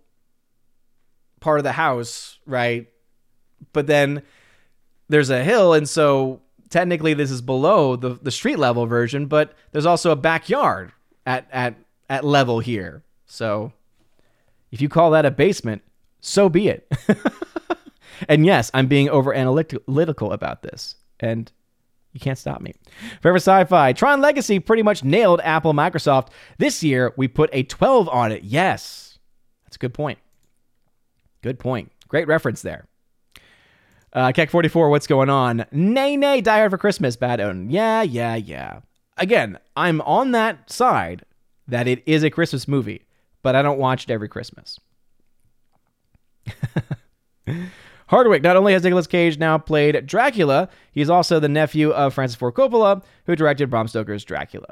part of the house, right? But then there's a hill, and so technically this is below the, the street level version, but there's also a backyard at at at level here. So if you call that a basement, so be it. and yes, I'm being over analytical about this. And you can't stop me. Forever Sci Fi. Tron Legacy pretty much nailed Apple Microsoft. This year, we put a 12 on it. Yes. That's a good point. Good point. Great reference there. Uh, Keck44, what's going on? Nay, nay, Die Hard for Christmas, bad own. Yeah, yeah, yeah. Again, I'm on that side that it is a Christmas movie, but I don't watch it every Christmas. Hardwick not only has Nicolas Cage now played Dracula, he's also the nephew of Francis Ford Coppola, who directed Bram Stoker's Dracula.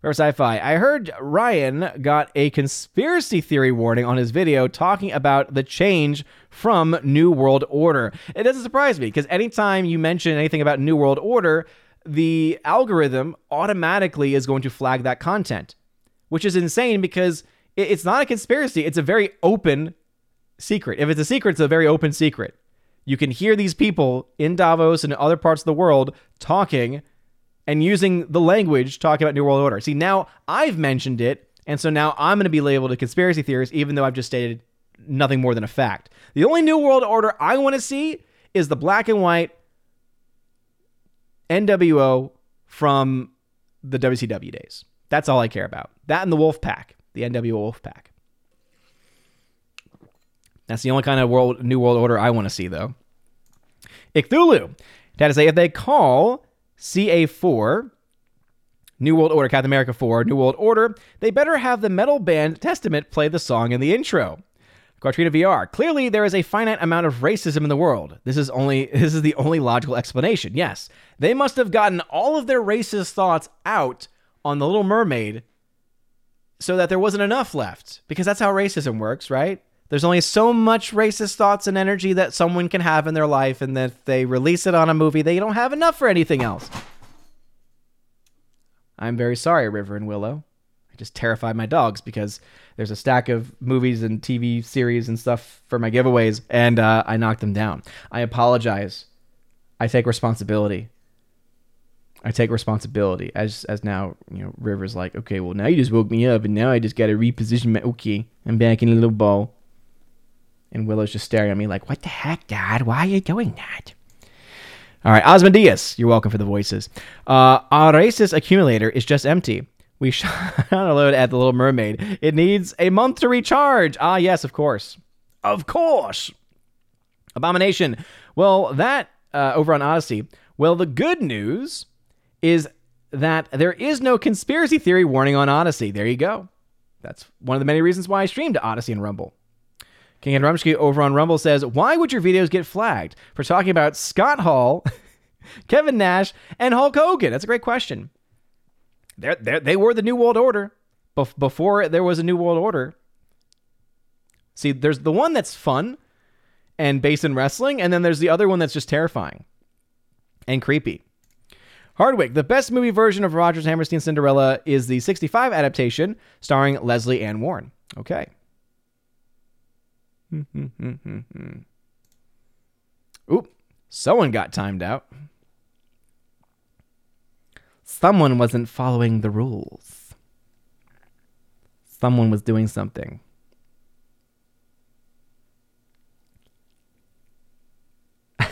For sci-fi, I heard Ryan got a conspiracy theory warning on his video talking about the change from New World Order. It doesn't surprise me because anytime you mention anything about New World Order, the algorithm automatically is going to flag that content, which is insane because it's not a conspiracy. It's a very open secret. If it's a secret, it's a very open secret. You can hear these people in Davos and other parts of the world talking and using the language talking about New World Order. See, now I've mentioned it, and so now I'm going to be labeled a conspiracy theorist, even though I've just stated nothing more than a fact. The only New World Order I want to see is the black and white NWO from the WCW days. That's all I care about. That and the Wolf Pack, the NWO Wolf Pack. That's the only kind of world New World Order I want to see, though. Icthulu. to say if they call CA4 New World Order, Captain America 4, New World Order, they better have the metal band Testament play the song in the intro. Quattrina VR. Clearly, there is a finite amount of racism in the world. This is only this is the only logical explanation. Yes, they must have gotten all of their racist thoughts out on the Little Mermaid, so that there wasn't enough left. Because that's how racism works, right? There's only so much racist thoughts and energy that someone can have in their life, and if they release it on a movie, they don't have enough for anything else. I'm very sorry, River and Willow. I just terrified my dogs because there's a stack of movies and TV series and stuff for my giveaways, and uh, I knocked them down. I apologize. I take responsibility. I take responsibility as as now you know River's like okay well now you just woke me up and now I just got to reposition my okay I'm back in a little ball and Willow's just staring at me like what the heck Dad why are you doing that all right, Osmondius, you're welcome for the voices. Uh, our racist accumulator is just empty. We shot a load at the Little Mermaid. It needs a month to recharge. Ah, yes, of course. Of course. Abomination. Well, that uh, over on Odysee. Well, the good news is that there is no conspiracy theory warning on Odysee. There you go. That's one of the many reasons why I streamed to Odysee and Rumble. King Kane Rumsky over on Rumble says, Why would your videos get flagged for talking about Scott Hall, Kevin Nash, and Hulk Hogan? That's a great question. They're, they're, they were the New World Order before there was a New World Order. See, there's the one that's fun and based in wrestling, and then there's the other one that's just terrifying and creepy. Hardwick, the best movie version of Rodgers Hammerstein Cinderella is the 65 adaptation starring Lesley Ann Warren. Okay. Hmm, hmm, hmm, Oop, someone got timed out. Someone wasn't following the rules. Someone was doing something.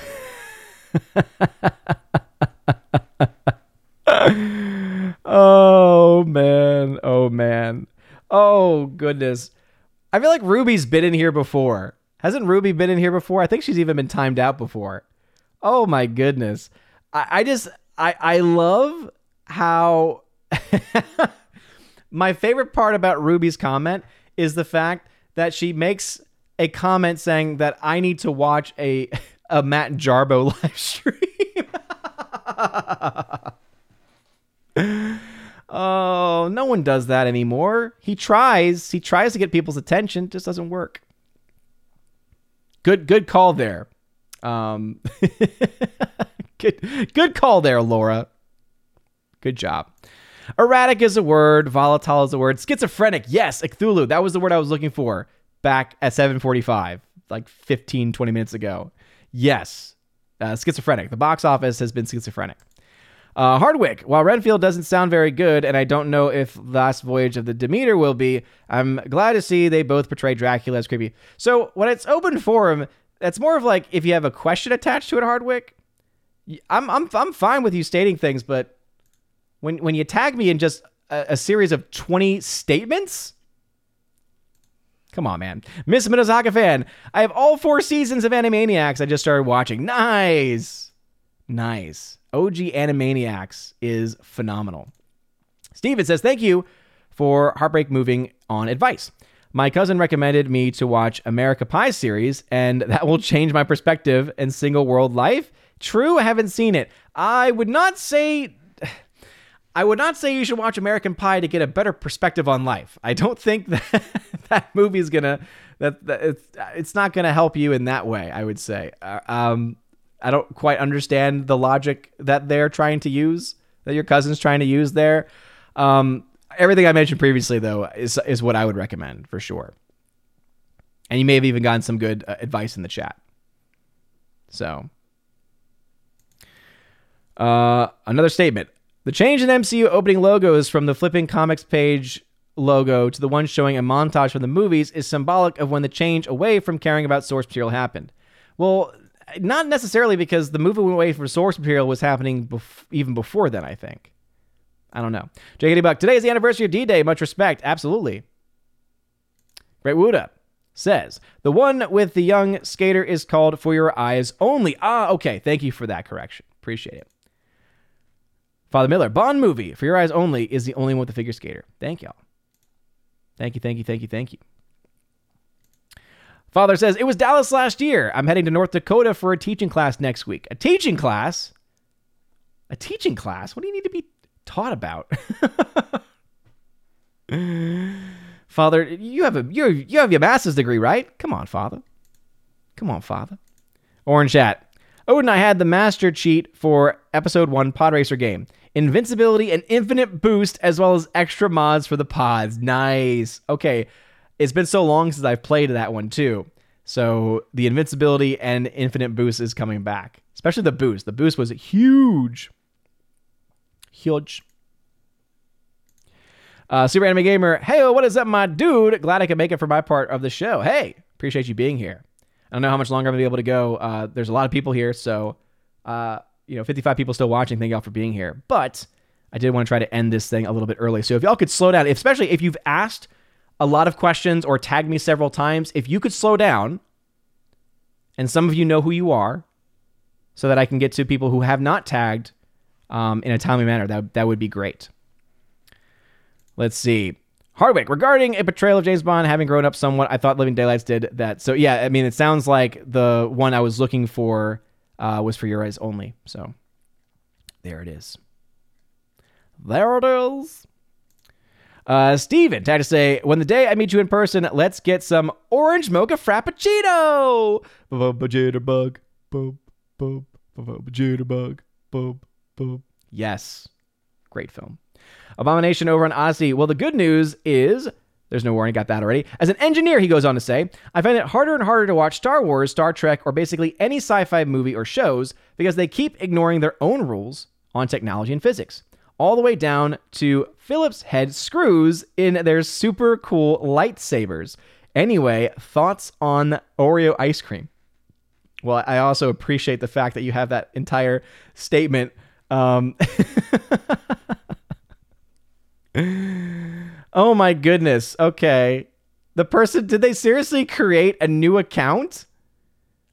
oh man, oh man. Oh goodness. I feel like Ruby's been in here before. Hasn't Ruby been in here before? I think she's even been timed out before. Oh my goodness. I, I just I I love how my favorite part about Ruby's comment is the fact that she makes a comment saying that I need to watch a a Matt Jarbo live stream. Oh, no one does that anymore. He tries. He tries to get people's attention. Just doesn't work. Good, good call there. Um, good, good call there, Laura. Good job. Erratic is a word. Volatile is a word. Schizophrenic. Yes, Cthulhu. That was the word I was looking for back at 745, like 15, 20 minutes ago. Yes, uh, schizophrenic. The box office has been schizophrenic. Uh, Hardwick, while Renfield doesn't sound very good, and I don't know if Last Voyage of the Demeter will be, I'm glad to see they both portray Dracula as creepy. So when it's open forum, that's more of like if you have a question attached to it, Hardwick. I'm I'm I'm fine with you stating things, but when when you tag me in just a, a series of 20 statements, Come on, man. Miss Minnesota fan. I have all four seasons of Animaniacs I just started watching. Nice. Nice. OG Animaniacs is phenomenal. Steven says, Thank you for Heartbreak Moving on advice. My cousin recommended me to watch America Pie series, and that will change my perspective in single world life. True, I haven't seen it. I would not say. I would not say you should watch American Pie to get a better perspective on life. I don't think that that movie is gonna that, that it's, it's not gonna help you in that way. I would say. Uh, um, I don't quite understand the logic that they're trying to use, that your cousin's trying to use there. Um, everything I mentioned previously, though, is is what I would recommend for sure. And you may have even gotten some good uh, advice in the chat. So, uh, another statement: the change in MCU opening logos from the flipping comics page logo to the one showing a montage from the movies is symbolic of when the change away from caring about source material happened. Well, not necessarily because the movement away from source material was happening bef- even before then, I think. I don't know. JKD Buck, today is the anniversary of D Day. Much respect. Absolutely. Great Wuda says, the one with the young skater is called For Your Eyes Only. Ah, okay. Thank you for that correction. Appreciate it. Father Miller, Bond movie for your eyes only is the only one with the figure skater. Thank y'all. Thank you, thank you, thank you, thank you. Father says, It was Dallas last year. I'm heading to North Dakota for a teaching class next week. A teaching class? A teaching class? What do you need to be taught about? Father, you have a you you have your master's degree, right? Come on, Father. Come on, Father. Orange chat. Odin, I had the master cheat for episode one pod racer game. Invincibility and infinite boost, as well as extra mods for the pods. Nice. Okay. It's been so long since I've played that one too. So the invincibility and infinite boost is coming back. Especially the boost. The boost was huge. Huge. Uh, Super Anime Gamer, hey, what is up, my dude? Glad I could make it for my part of the show. Hey, appreciate you being here. I don't know how much longer I'm gonna be able to go. Uh, there's a lot of people here, so uh, you know, 55 people still watching. Thank y'all for being here. But I did want to try to end this thing a little bit early. So if y'all could slow down, especially if you've asked a lot of questions or tag me several times, if you could slow down, and some of you know who you are, so that I can get to people who have not tagged um, in a timely manner, that that would be great. Let's see. Hardwick, regarding a portrayal of James Bond having grown up somewhat, I thought Living Daylights did that. So yeah, I mean, it sounds like the one I was looking for uh, was for your eyes only. So there it is. There it is. Uh, Steven, time to say, when the day I meet you in person, let's get some orange mocha frappuccino. Yes. Great film. Abomination over on Odysee. Well, the good news is there's no warning, got that already. As an engineer, he goes on to say, I find it harder and harder to watch Star Wars, Star Trek, or basically any sci fi movie or shows because they keep ignoring their own rules on technology and physics. All the way down to Phillips head screws in their super cool lightsabers. Anyway, thoughts on Oreo ice cream? Well, I also appreciate the fact that you have that entire statement. Um, oh my goodness. Okay. The person, did they seriously create a new account?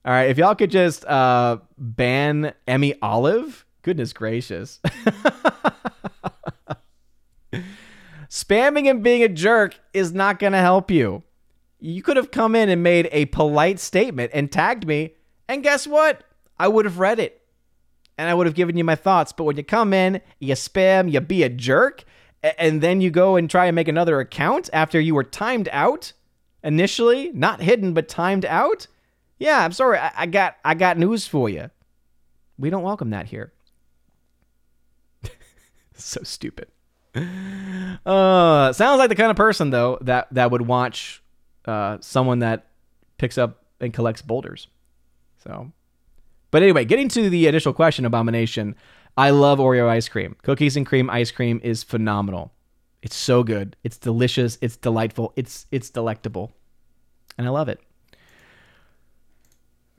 All right. If y'all could just uh, ban Emmy Olive, goodness gracious. Spamming and being a jerk is not going to help you. You could have come in and made a polite statement and tagged me, and guess what? I would have read it and I would have given you my thoughts. But when you come in, you spam, you be a jerk, and then you go and try and make another account after you were timed out initially, not hidden but timed out. Yeah, I'm sorry. I, I got I got news for you. We don't welcome that here. so stupid. Uh, sounds like the kind of person though that that would watch uh, someone that picks up and collects boulders. So, but anyway, getting to the initial question, abomination. I love Oreo ice cream. Cookies and cream ice cream is phenomenal. It's so good. It's delicious. It's delightful. It's it's delectable. And I love it.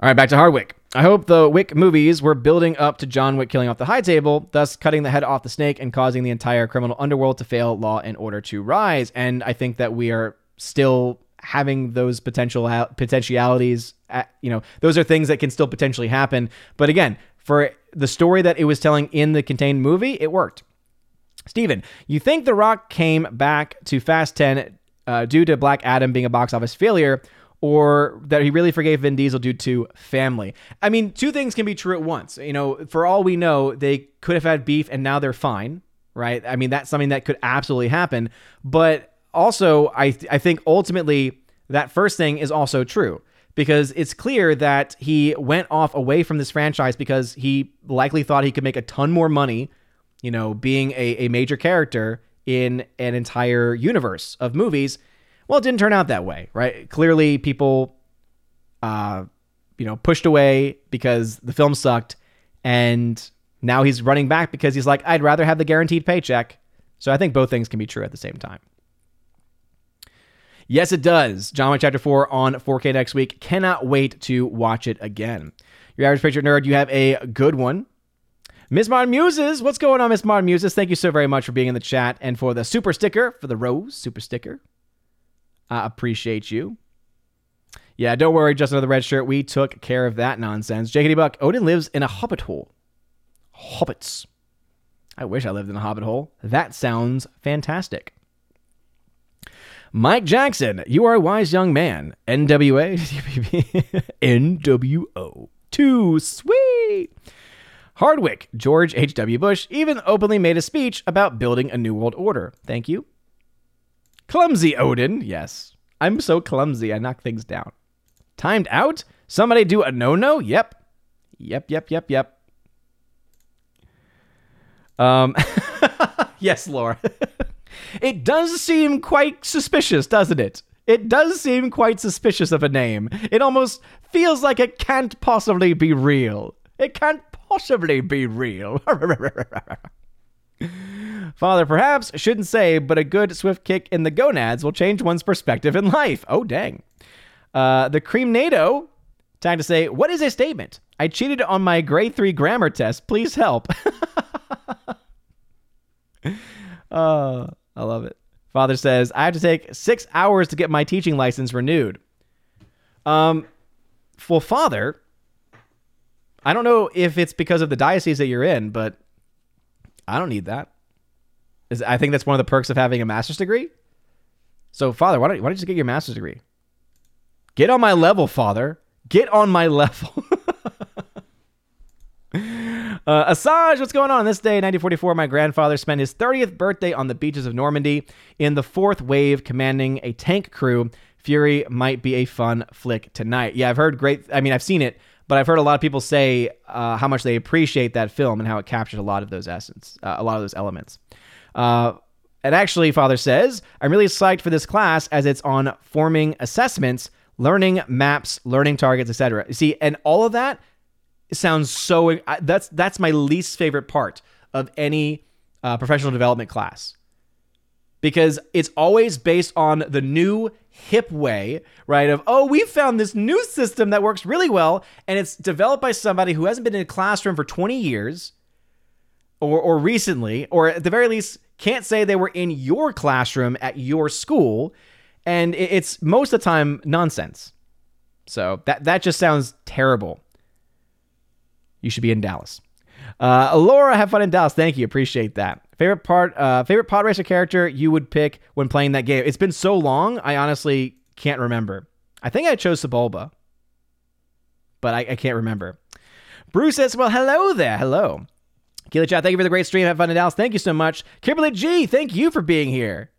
All right, back to Hardwick. I hope the Wick movies were building up to John Wick killing off the high table, thus cutting the head off the snake and causing the entire criminal underworld to fail law and order to rise. And I think that we are still having those potential potentialities. At, you know, those are things that can still potentially happen. But again, for the story that it was telling in the contained movie, it worked. Steven, you think The Rock came back to Fast 10 uh, due to Black Adam being a box office failure, or that he really forgave Vin Diesel due to family? I mean, two things can be true at once. You know, for all we know, they could have had beef and now they're fine, right? I mean, that's something that could absolutely happen. But also, I, th- I think ultimately that first thing is also true because it's clear that he went off away from this franchise because he likely thought he could make a ton more money, you know, being a, a major character in an entire universe of movies. Well, it didn't turn out that way, right? Clearly, people, uh, you know, pushed away because the film sucked, and now he's running back because he's like, I'd rather have the guaranteed paycheck. So I think both things can be true at the same time. Yes, it does. John Wick Chapter 4 on 4K next week. Cannot wait to watch it again. Your average Patriot nerd, you have a good one. Miss Modern Muses, what's going on, Miss Modern Muses? Thank you so very much for being in the chat and for the super sticker, for the rose super sticker. I appreciate you. Yeah, don't worry, just another red shirt. We took care of that nonsense. JKD Buck, Odin lives in a hobbit hole. hobbits. I wish I lived in a hobbit hole. That sounds fantastic. Mike Jackson, you are a wise young man. NWA, NWO. Too sweet. Hardwick, George H.W. Bush, even openly made a speech about building a new world order. Thank you. Clumsy Odin, yes. I'm so clumsy, I knock things down. Timed out? Somebody do a no no? Yep. Yep, yep, yep, yep. Um, yes, Laura. it does seem quite suspicious, doesn't it? It does seem quite suspicious of a name. It almost feels like it can't possibly be real. It can't possibly be real. Father, perhaps shouldn't say, but a good swift kick in the gonads will change one's perspective in life. Oh, dang. Uh, the Cream NATO Time to say, what is a statement? I cheated on my grade three grammar test. Please help. oh, I love it. Father says, I have to take six hours to get my teaching license renewed. Um, well, Father, I don't know if it's because of the diocese that you're in, but I don't need that. Is I think that's one of the perks of having a master's degree. So, Father, why don't, why don't you just get your master's degree? Get on my level, Father. Get on my level. Uh, Asajj, what's going on? This day, 1944, my grandfather spent his 30th birthday on the beaches of Normandy in the fourth wave, commanding a tank crew. Fury might be a fun flick tonight. Yeah, I've heard great. I mean, I've seen it, but I've heard a lot of people say uh, how much they appreciate that film and how it captured a lot of those essence, uh, a lot of those elements. Uh, and actually, Father says, I'm really psyched for this class as it's on forming assessments learning maps, learning targets, etc. You see, and all of that sounds so. That's that's my least favorite part of any uh, professional development class because it's always based on the new hip way, right? Of, oh, we found this new system that works really well, and it's developed by somebody who hasn't been in a classroom for 20 years or, or recently, or at the very least, can't say they were in your classroom at your school and it's most of the time nonsense. So that that just sounds terrible. You should be in Dallas. Uh, Laura, have fun in Dallas. Thank you, appreciate that. Favorite part, uh, favorite pod racer character you would pick when playing that game? It's been so long, I honestly can't remember. I think I chose Sebulba, but I, I can't remember. Bruce says, "Well, hello there, hello." Keely Chat, thank you for the great stream. Have fun in Dallas. Thank you so much. Kimberly G, thank you for being here.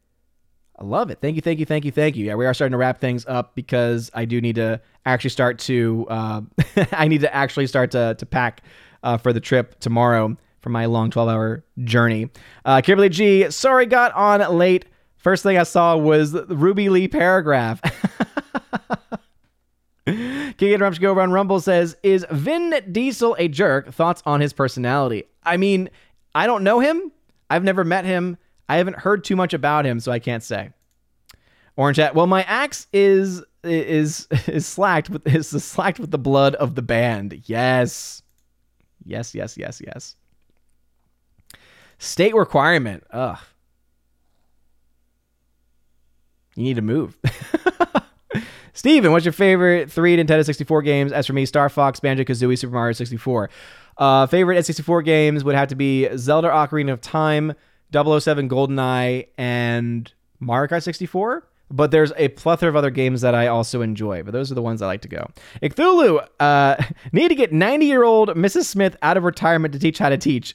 I love it. Thank you, thank you, thank you, thank you. Yeah, we are starting to wrap things up because I do need to actually start to. Uh, I need to actually start to to pack uh, for the trip tomorrow for my long 12 hour journey. Uh, Kimberly G, sorry, got on late. First thing I saw was Ruby Lee paragraph. King Interruption Go Run Rumble says, Is Vin Diesel a jerk? Thoughts on his personality? I mean, I don't know him. I've never met him. I haven't heard too much about him, so I can't say. Orange hat. Well, my axe is is is slacked with is slacked with the blood of the band. Yes, yes, yes, yes, yes. State requirement. Ugh. You need to move. Steven, what's your favorite three Nintendo 64 games? As for me, Star Fox, Banjo Kazooie, Super Mario 64. Uh, favorite N64 games would have to be Zelda Ocarina of Time, 007 GoldenEye, and Mario Kart 64. But there's a plethora of other games that I also enjoy, but those are the ones I like to go. Icthulu, uh, need to get 90 year old Mrs. Smith out of retirement to teach how to teach.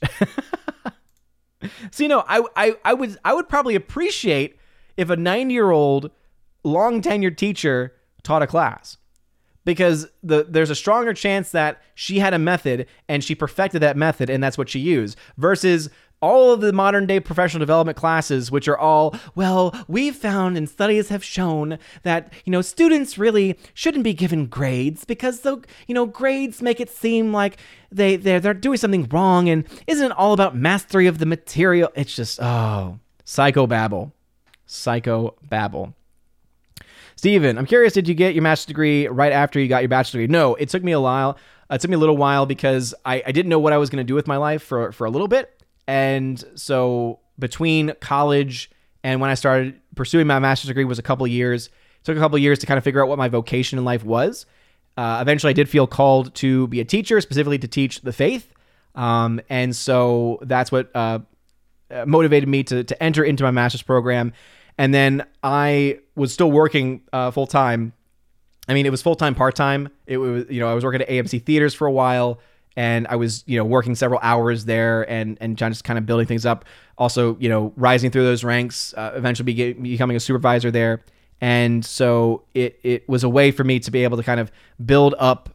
so you know, I, I I would I would probably appreciate if a 90 year old long tenured teacher taught a class. Because the there's a stronger chance that she had a method and she perfected that method and that's what she used versus all of the modern day professional development classes which are all well we've found and studies have shown that you know students really shouldn't be given grades because the you know grades make it seem like they they're, they're doing something wrong and isn't it all about mastery of the material? It's just oh psycho babble. Psycho babble Steven, I'm curious, did you get your master's degree right after you got your bachelor's degree? No, it took me a while. Uh, it took me a little while because I, I didn't know what I was going to do with my life for, for a little bit. And so between college and when I started pursuing my master's degree was a couple years. It took a couple years to kind of figure out what my vocation in life was. Uh, eventually, I did feel called to be a teacher, specifically to teach the faith. Um, and so that's what uh, motivated me to, to enter into my master's program. And then I was still working uh, full time. I mean, it was full time, part time. It was, you know, I was working at AMC theaters for a while and I was, you know, working several hours there and and just kind of building things up. Also, you know, rising through those ranks, uh, eventually be, becoming a supervisor there. And so it it was a way for me to be able to kind of build up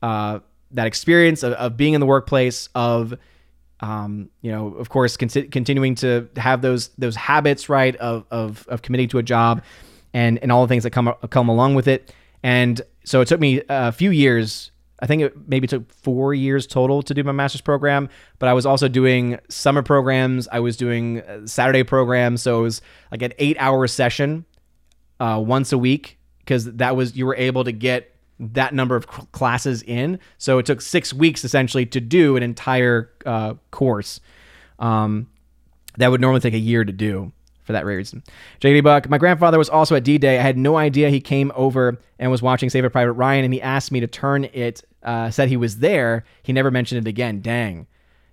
uh, that experience of, of, being in the workplace, of um, you know, of course, con- continuing to have those those habits, right, of, of of committing to a job, and and all the things that come come along with it. And so it took me a few years I think it maybe took four years total to do my master's program, but I was also doing summer programs. I was doing uh, Saturday programs. So it was like an eight hour session uh, once a week because that was, you were able to get that number of classes in. So it took six weeks essentially to do an entire uh, course. Um, that would normally take a year to do for that reason. JD Buck, my grandfather was also at D Day. I had no idea he came over and was watching Saving Private Ryan, and he asked me to turn it. Uh, said he was there. He never mentioned it again. Dang.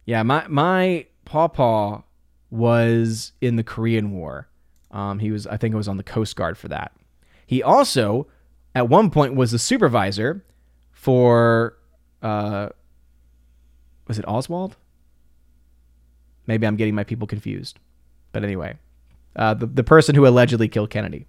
Yeah, my my pawpaw was in the Korean War. Um, he was, I think, it was on the Coast Guard for that. He also, at one point, was the supervisor for. Uh, was it Oswald? Maybe I'm getting my people confused. But anyway, uh, the the person who allegedly killed Kennedy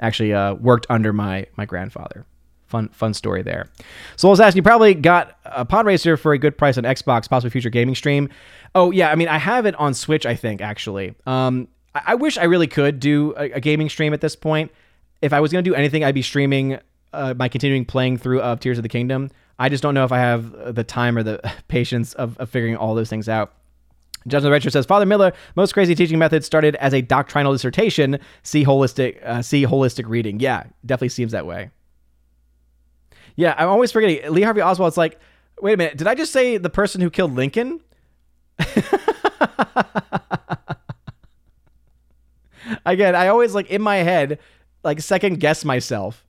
actually uh, worked under my my grandfather. Fun fun story there. So I was asking, you probably got a Pod Racer for a good price on Xbox, possibly future gaming stream. Oh yeah, I mean I have it on Switch. I think actually. Um, I, I wish I really could do a, a, gaming stream at this point. If I was gonna do anything, I'd be streaming uh, my continuing playing through of Tears of the Kingdom. I just don't know if I have the time or the patience of, of figuring all those things out. Judgment Retro says Father Miller, most crazy teaching methods started as a doctrinal dissertation. See holistic, uh, see holistic reading. Yeah, definitely seems that way. Yeah, I'm always forgetting Lee Harvey Oswald's like, wait a minute, did I just say the person who killed Lincoln? Again, I always like in my head, like second guess myself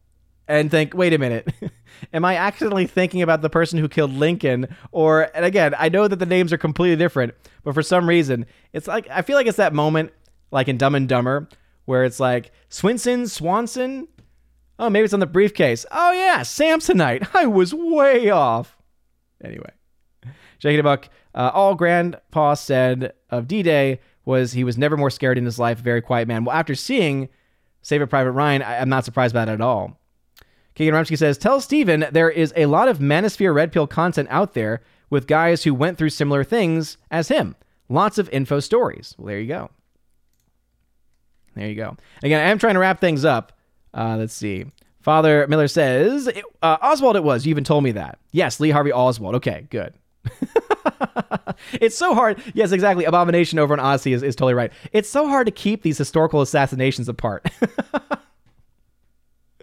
and think, wait a minute, am I accidentally thinking about the person who killed Lincoln? Or, and again, I know that the names are completely different, but for some reason, it's like, I feel like it's that moment, like in Dumb and Dumber, where it's like, Swinson, Swanson? Oh, maybe it's on the briefcase. Oh, yeah, Samsonite. I was way off. Anyway, a buck. Uh, all Grandpa said of D Day was he was never more scared in his life, very quiet man. Well, after seeing Saving Private Ryan, I, am not surprised by that at all. King Kane Rumsky says, Tell Steven there is a lot of Manosphere Red Pill content out there with guys who went through similar things as him. Lots of info stories. Well, there you go. There you go. Again, I am trying to wrap things up. Uh, let's see. Father Miller says, uh, Oswald it was. You even told me that. Yes, Lee Harvey Oswald. Okay, good. it's so hard. Yes, exactly. Abomination over on Odysee is, is totally right. It's so hard to keep these historical assassinations apart.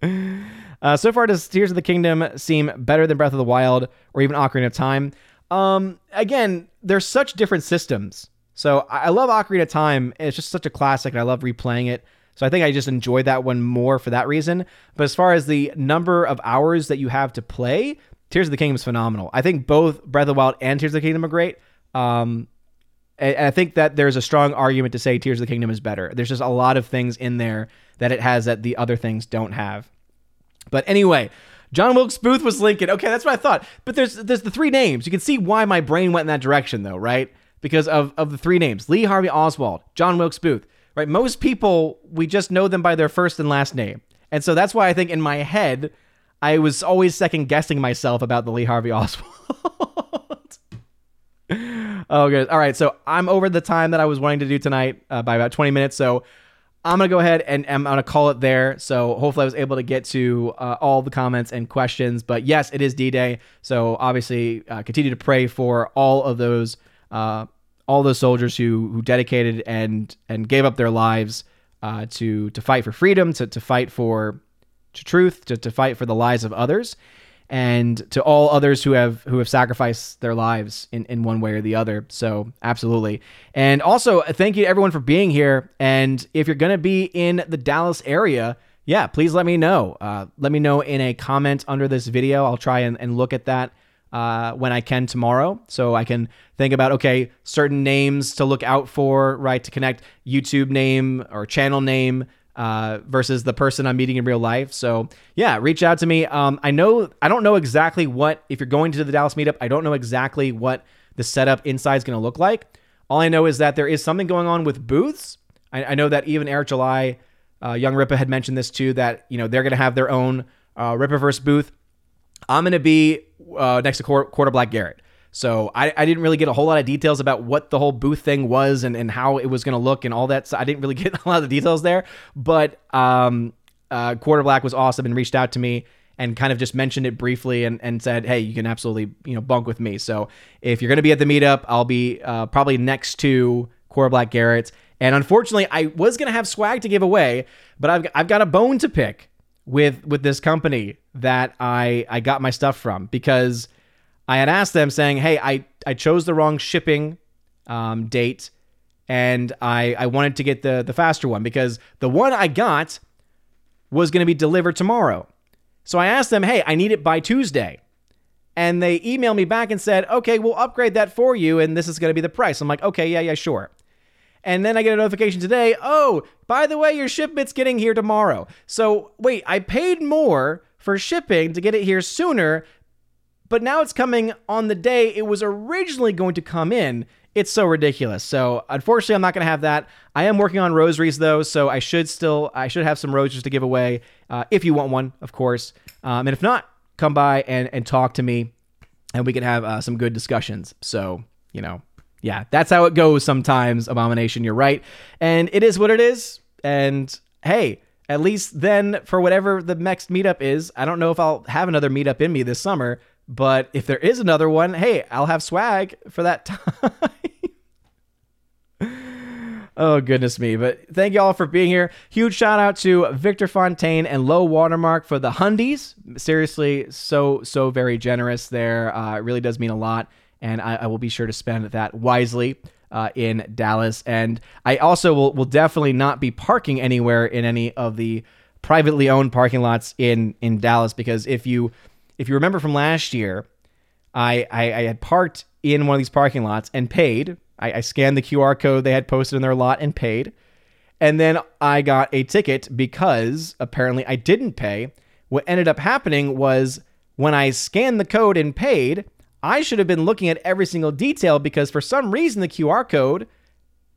Uh, so far, does Tears of the Kingdom seem better than Breath of the Wild or even Ocarina of Time? Um, again, there's such different systems. So I love Ocarina of Time. It's just such a classic, and I love replaying it. So I think I just enjoyed that one more for that reason. But as far as the number of hours that you have to play, Tears of the Kingdom is phenomenal. I think both Breath of the Wild and Tears of the Kingdom are great. Um, and I think that there's a strong argument to say Tears of the Kingdom is better. There's just a lot of things in there that it has that the other things don't have. But anyway, John Wilkes Booth was Lincoln. Okay, that's what I thought. But there's there's the three names. You can see why my brain went in that direction though, right? Because of of the three names. Lee Harvey Oswald, John Wilkes Booth. Right? Most people we just know them by their first and last name. And so that's why I think in my head I was always second guessing myself about the Lee Harvey Oswald. oh good. All right, so I'm over the time that I was wanting to do tonight uh, by about 20 minutes. So I'm gonna go ahead and I'm gonna call it there. So hopefully I was able to get to uh, all the comments and questions. But yes, it is D-Day. So obviously uh, continue to pray for all of those uh, all those soldiers who who dedicated and and gave up their lives uh, to to fight for freedom, to to fight for to truth, to to fight for the lives of others and to all others who have who have sacrificed their lives in, in one way or the other. So absolutely. And also thank you to everyone for being here. And if you're gonna be in the Dallas area, yeah, please let me know. Uh, let me know in a comment under this video. I'll try and, and look at that uh, when I can tomorrow. So I can think about, okay, certain names to look out for, right? To connect YouTube name or channel name uh, versus the person I'm meeting in real life. So yeah, reach out to me. Um, I know, I don't know exactly what, if you're going to the Dallas meetup, I don't know exactly what the setup inside is going to look like. All I know is that there is something going on with booths. I, I know that even Eric July, uh, Young Rippa had mentioned this too, that, you know, they're going to have their own uh, Rippaverse booth. I'm going to be uh, next to Quarter Black Garrett. So I, I didn't really get a whole lot of details about what the whole booth thing was and, and how it was going to look and all that. So I didn't really get a lot of the details there. But um, uh, Quarter Black was awesome and reached out to me and kind of just mentioned it briefly and, and said, hey, you can absolutely you know bunk with me. So if you're going to be at the meetup, I'll be uh, probably next to Quarter Black Garrett. And unfortunately, I was going to have swag to give away, but I've, I've got a bone to pick with with this company that I I got my stuff from because I had asked them saying, "Hey, I I chose the wrong shipping um, date, and I I wanted to get the the faster one because the one I got was going to be delivered tomorrow." So I asked them, "Hey, I need it by Tuesday." And they emailed me back and said, "Okay, we'll upgrade that for you and this is going to be the price." I'm like, "Okay, yeah, yeah, sure." And then I get a notification today, "Oh, by the way, your shipment's getting here tomorrow." So, wait, I paid more for shipping to get it here sooner, but now it's coming on the day it was originally going to come in. It's so ridiculous. So unfortunately, I'm not going to have that. I am working on rosaries though, so I should still I should have some rosaries to give away uh, if you want one, of course. Um, and if not, come by and and talk to me, and we can have uh, some good discussions. So you know, yeah, that's how it goes sometimes. Abomination, you're right, and it is what it is. And hey, at least then for whatever the next meetup is, I don't know if I'll have another meetup in me this summer. But if there is another one, hey, I'll have swag for that time. oh, goodness me. But thank you all for being here. Huge shout out to Victor Fontaine and Low Watermark for the Hundies. Seriously, so, so very generous there. Uh, it really does mean a lot. And I, I will be sure to spend that wisely. Uh, in Dallas. And I also will, will definitely not be parking anywhere in any of the privately owned parking lots in in Dallas because if you if you remember from last year, I, I, I had parked in one of these parking lots and paid. I, I scanned the QR code they had posted in their lot and paid. And then I got a ticket because apparently I didn't pay. What ended up happening was when I scanned the code and paid, I should have been looking at every single detail because for some reason the QR code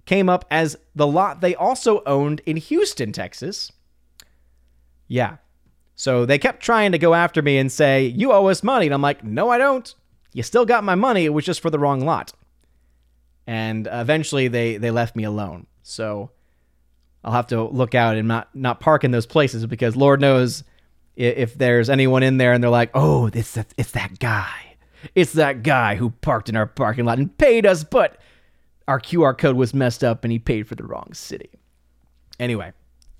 came up as the lot they also owned in Houston, Texas. Yeah, so they kept trying to go after me and say, You owe us money. And I'm like, No, I don't. You still got my money. It was just for the wrong lot. And eventually they, they left me alone. So I'll have to look out and not, not park in those places because Lord knows if there's anyone in there and they're like, Oh, it's it's that guy. It's that guy who parked in our parking lot and paid us, but our QR code was messed up and he paid for the wrong city. Anyway,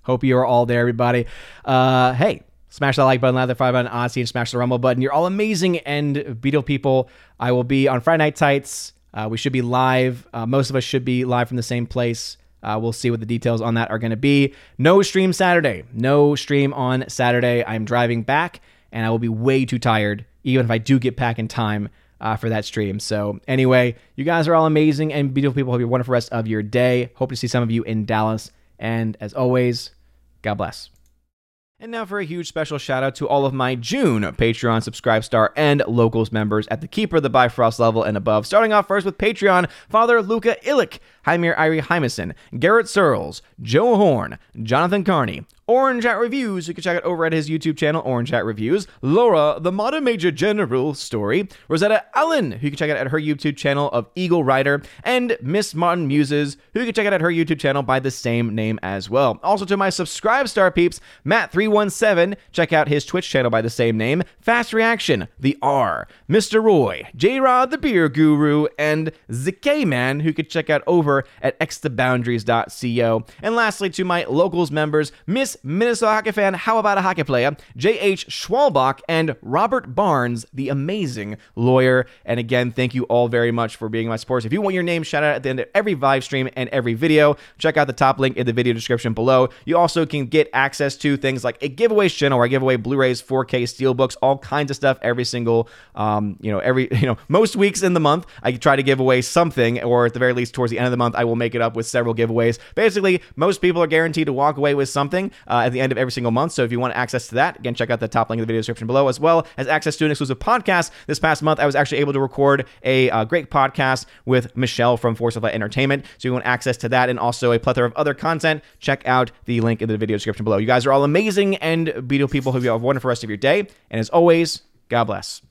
hope you are all there, everybody. Uh, hey, Smash that like button, lather five button, Odysee, and smash the rumble button. You're all amazing and beautiful people. I will be on Friday Night Tights. Uh, we should be live. Uh, most of us should be live from the same place. Uh, we'll see what the details on that are going to be. No stream Saturday. No stream on Saturday. I'm driving back, and I will be way too tired, even if I do get back in time uh, for that stream. So, anyway, you guys are all amazing and beautiful people. Have a wonderful rest of your day. Hope to see some of you in Dallas. And as always, God bless. And now for a huge special shout out to all of my June Patreon Subscribe Star and Locals members at the Keeper the Bifrost level and above. Starting off first with Patreon, Father Luca Illich, Heimir Irie Hymason, Garrett Searles, Joe Horn, Jonathan Carney, Orange Hat Reviews. You can check it over at his YouTube channel, Orange Hat Reviews. Laura, the Modern Major General story. Rosetta Allen, who you can check out at her YouTube channel of Eagle Rider. And Miss Modern Muses, who you can check out at her YouTube channel by the same name as well. Also to my subscribe star peeps, Matt317, check out his Twitch channel by the same name. Fast Reaction, The R, Mr. Roy, J Rod the Beer Guru, and ZK Man, who you can check out over at xtheboundaries.co. And lastly, to my locals members, Miss Minnesota hockey fan, how about a hockey player, J.H. Schwalbach, and Robert Barnes, the amazing lawyer. And again, thank you all very much for being my supporters. If you want your name shout out at the end of every live stream and every video, check out the top link in the video description below. You also can get access to things like a giveaways channel where I give away Blu-rays, 4K steelbooks, all kinds of stuff every single, um, you know, every, you know, most weeks in the month. I try to give away something, or at the very least, towards the end of the month, I will make it up with several giveaways. Basically, most people are guaranteed to walk away with something uh, at the end of every single month. So if you want access to that, again, check out the top link in the video description below, as well as access to an exclusive podcast. This past month, I was actually able to record a uh, great podcast with Michelle from Force of Light Entertainment. So you want access to that and also a plethora of other content, check out the link in the video description below. You guys are all amazing and beautiful people. Hope you have a wonderful rest of your day. And as always, God bless.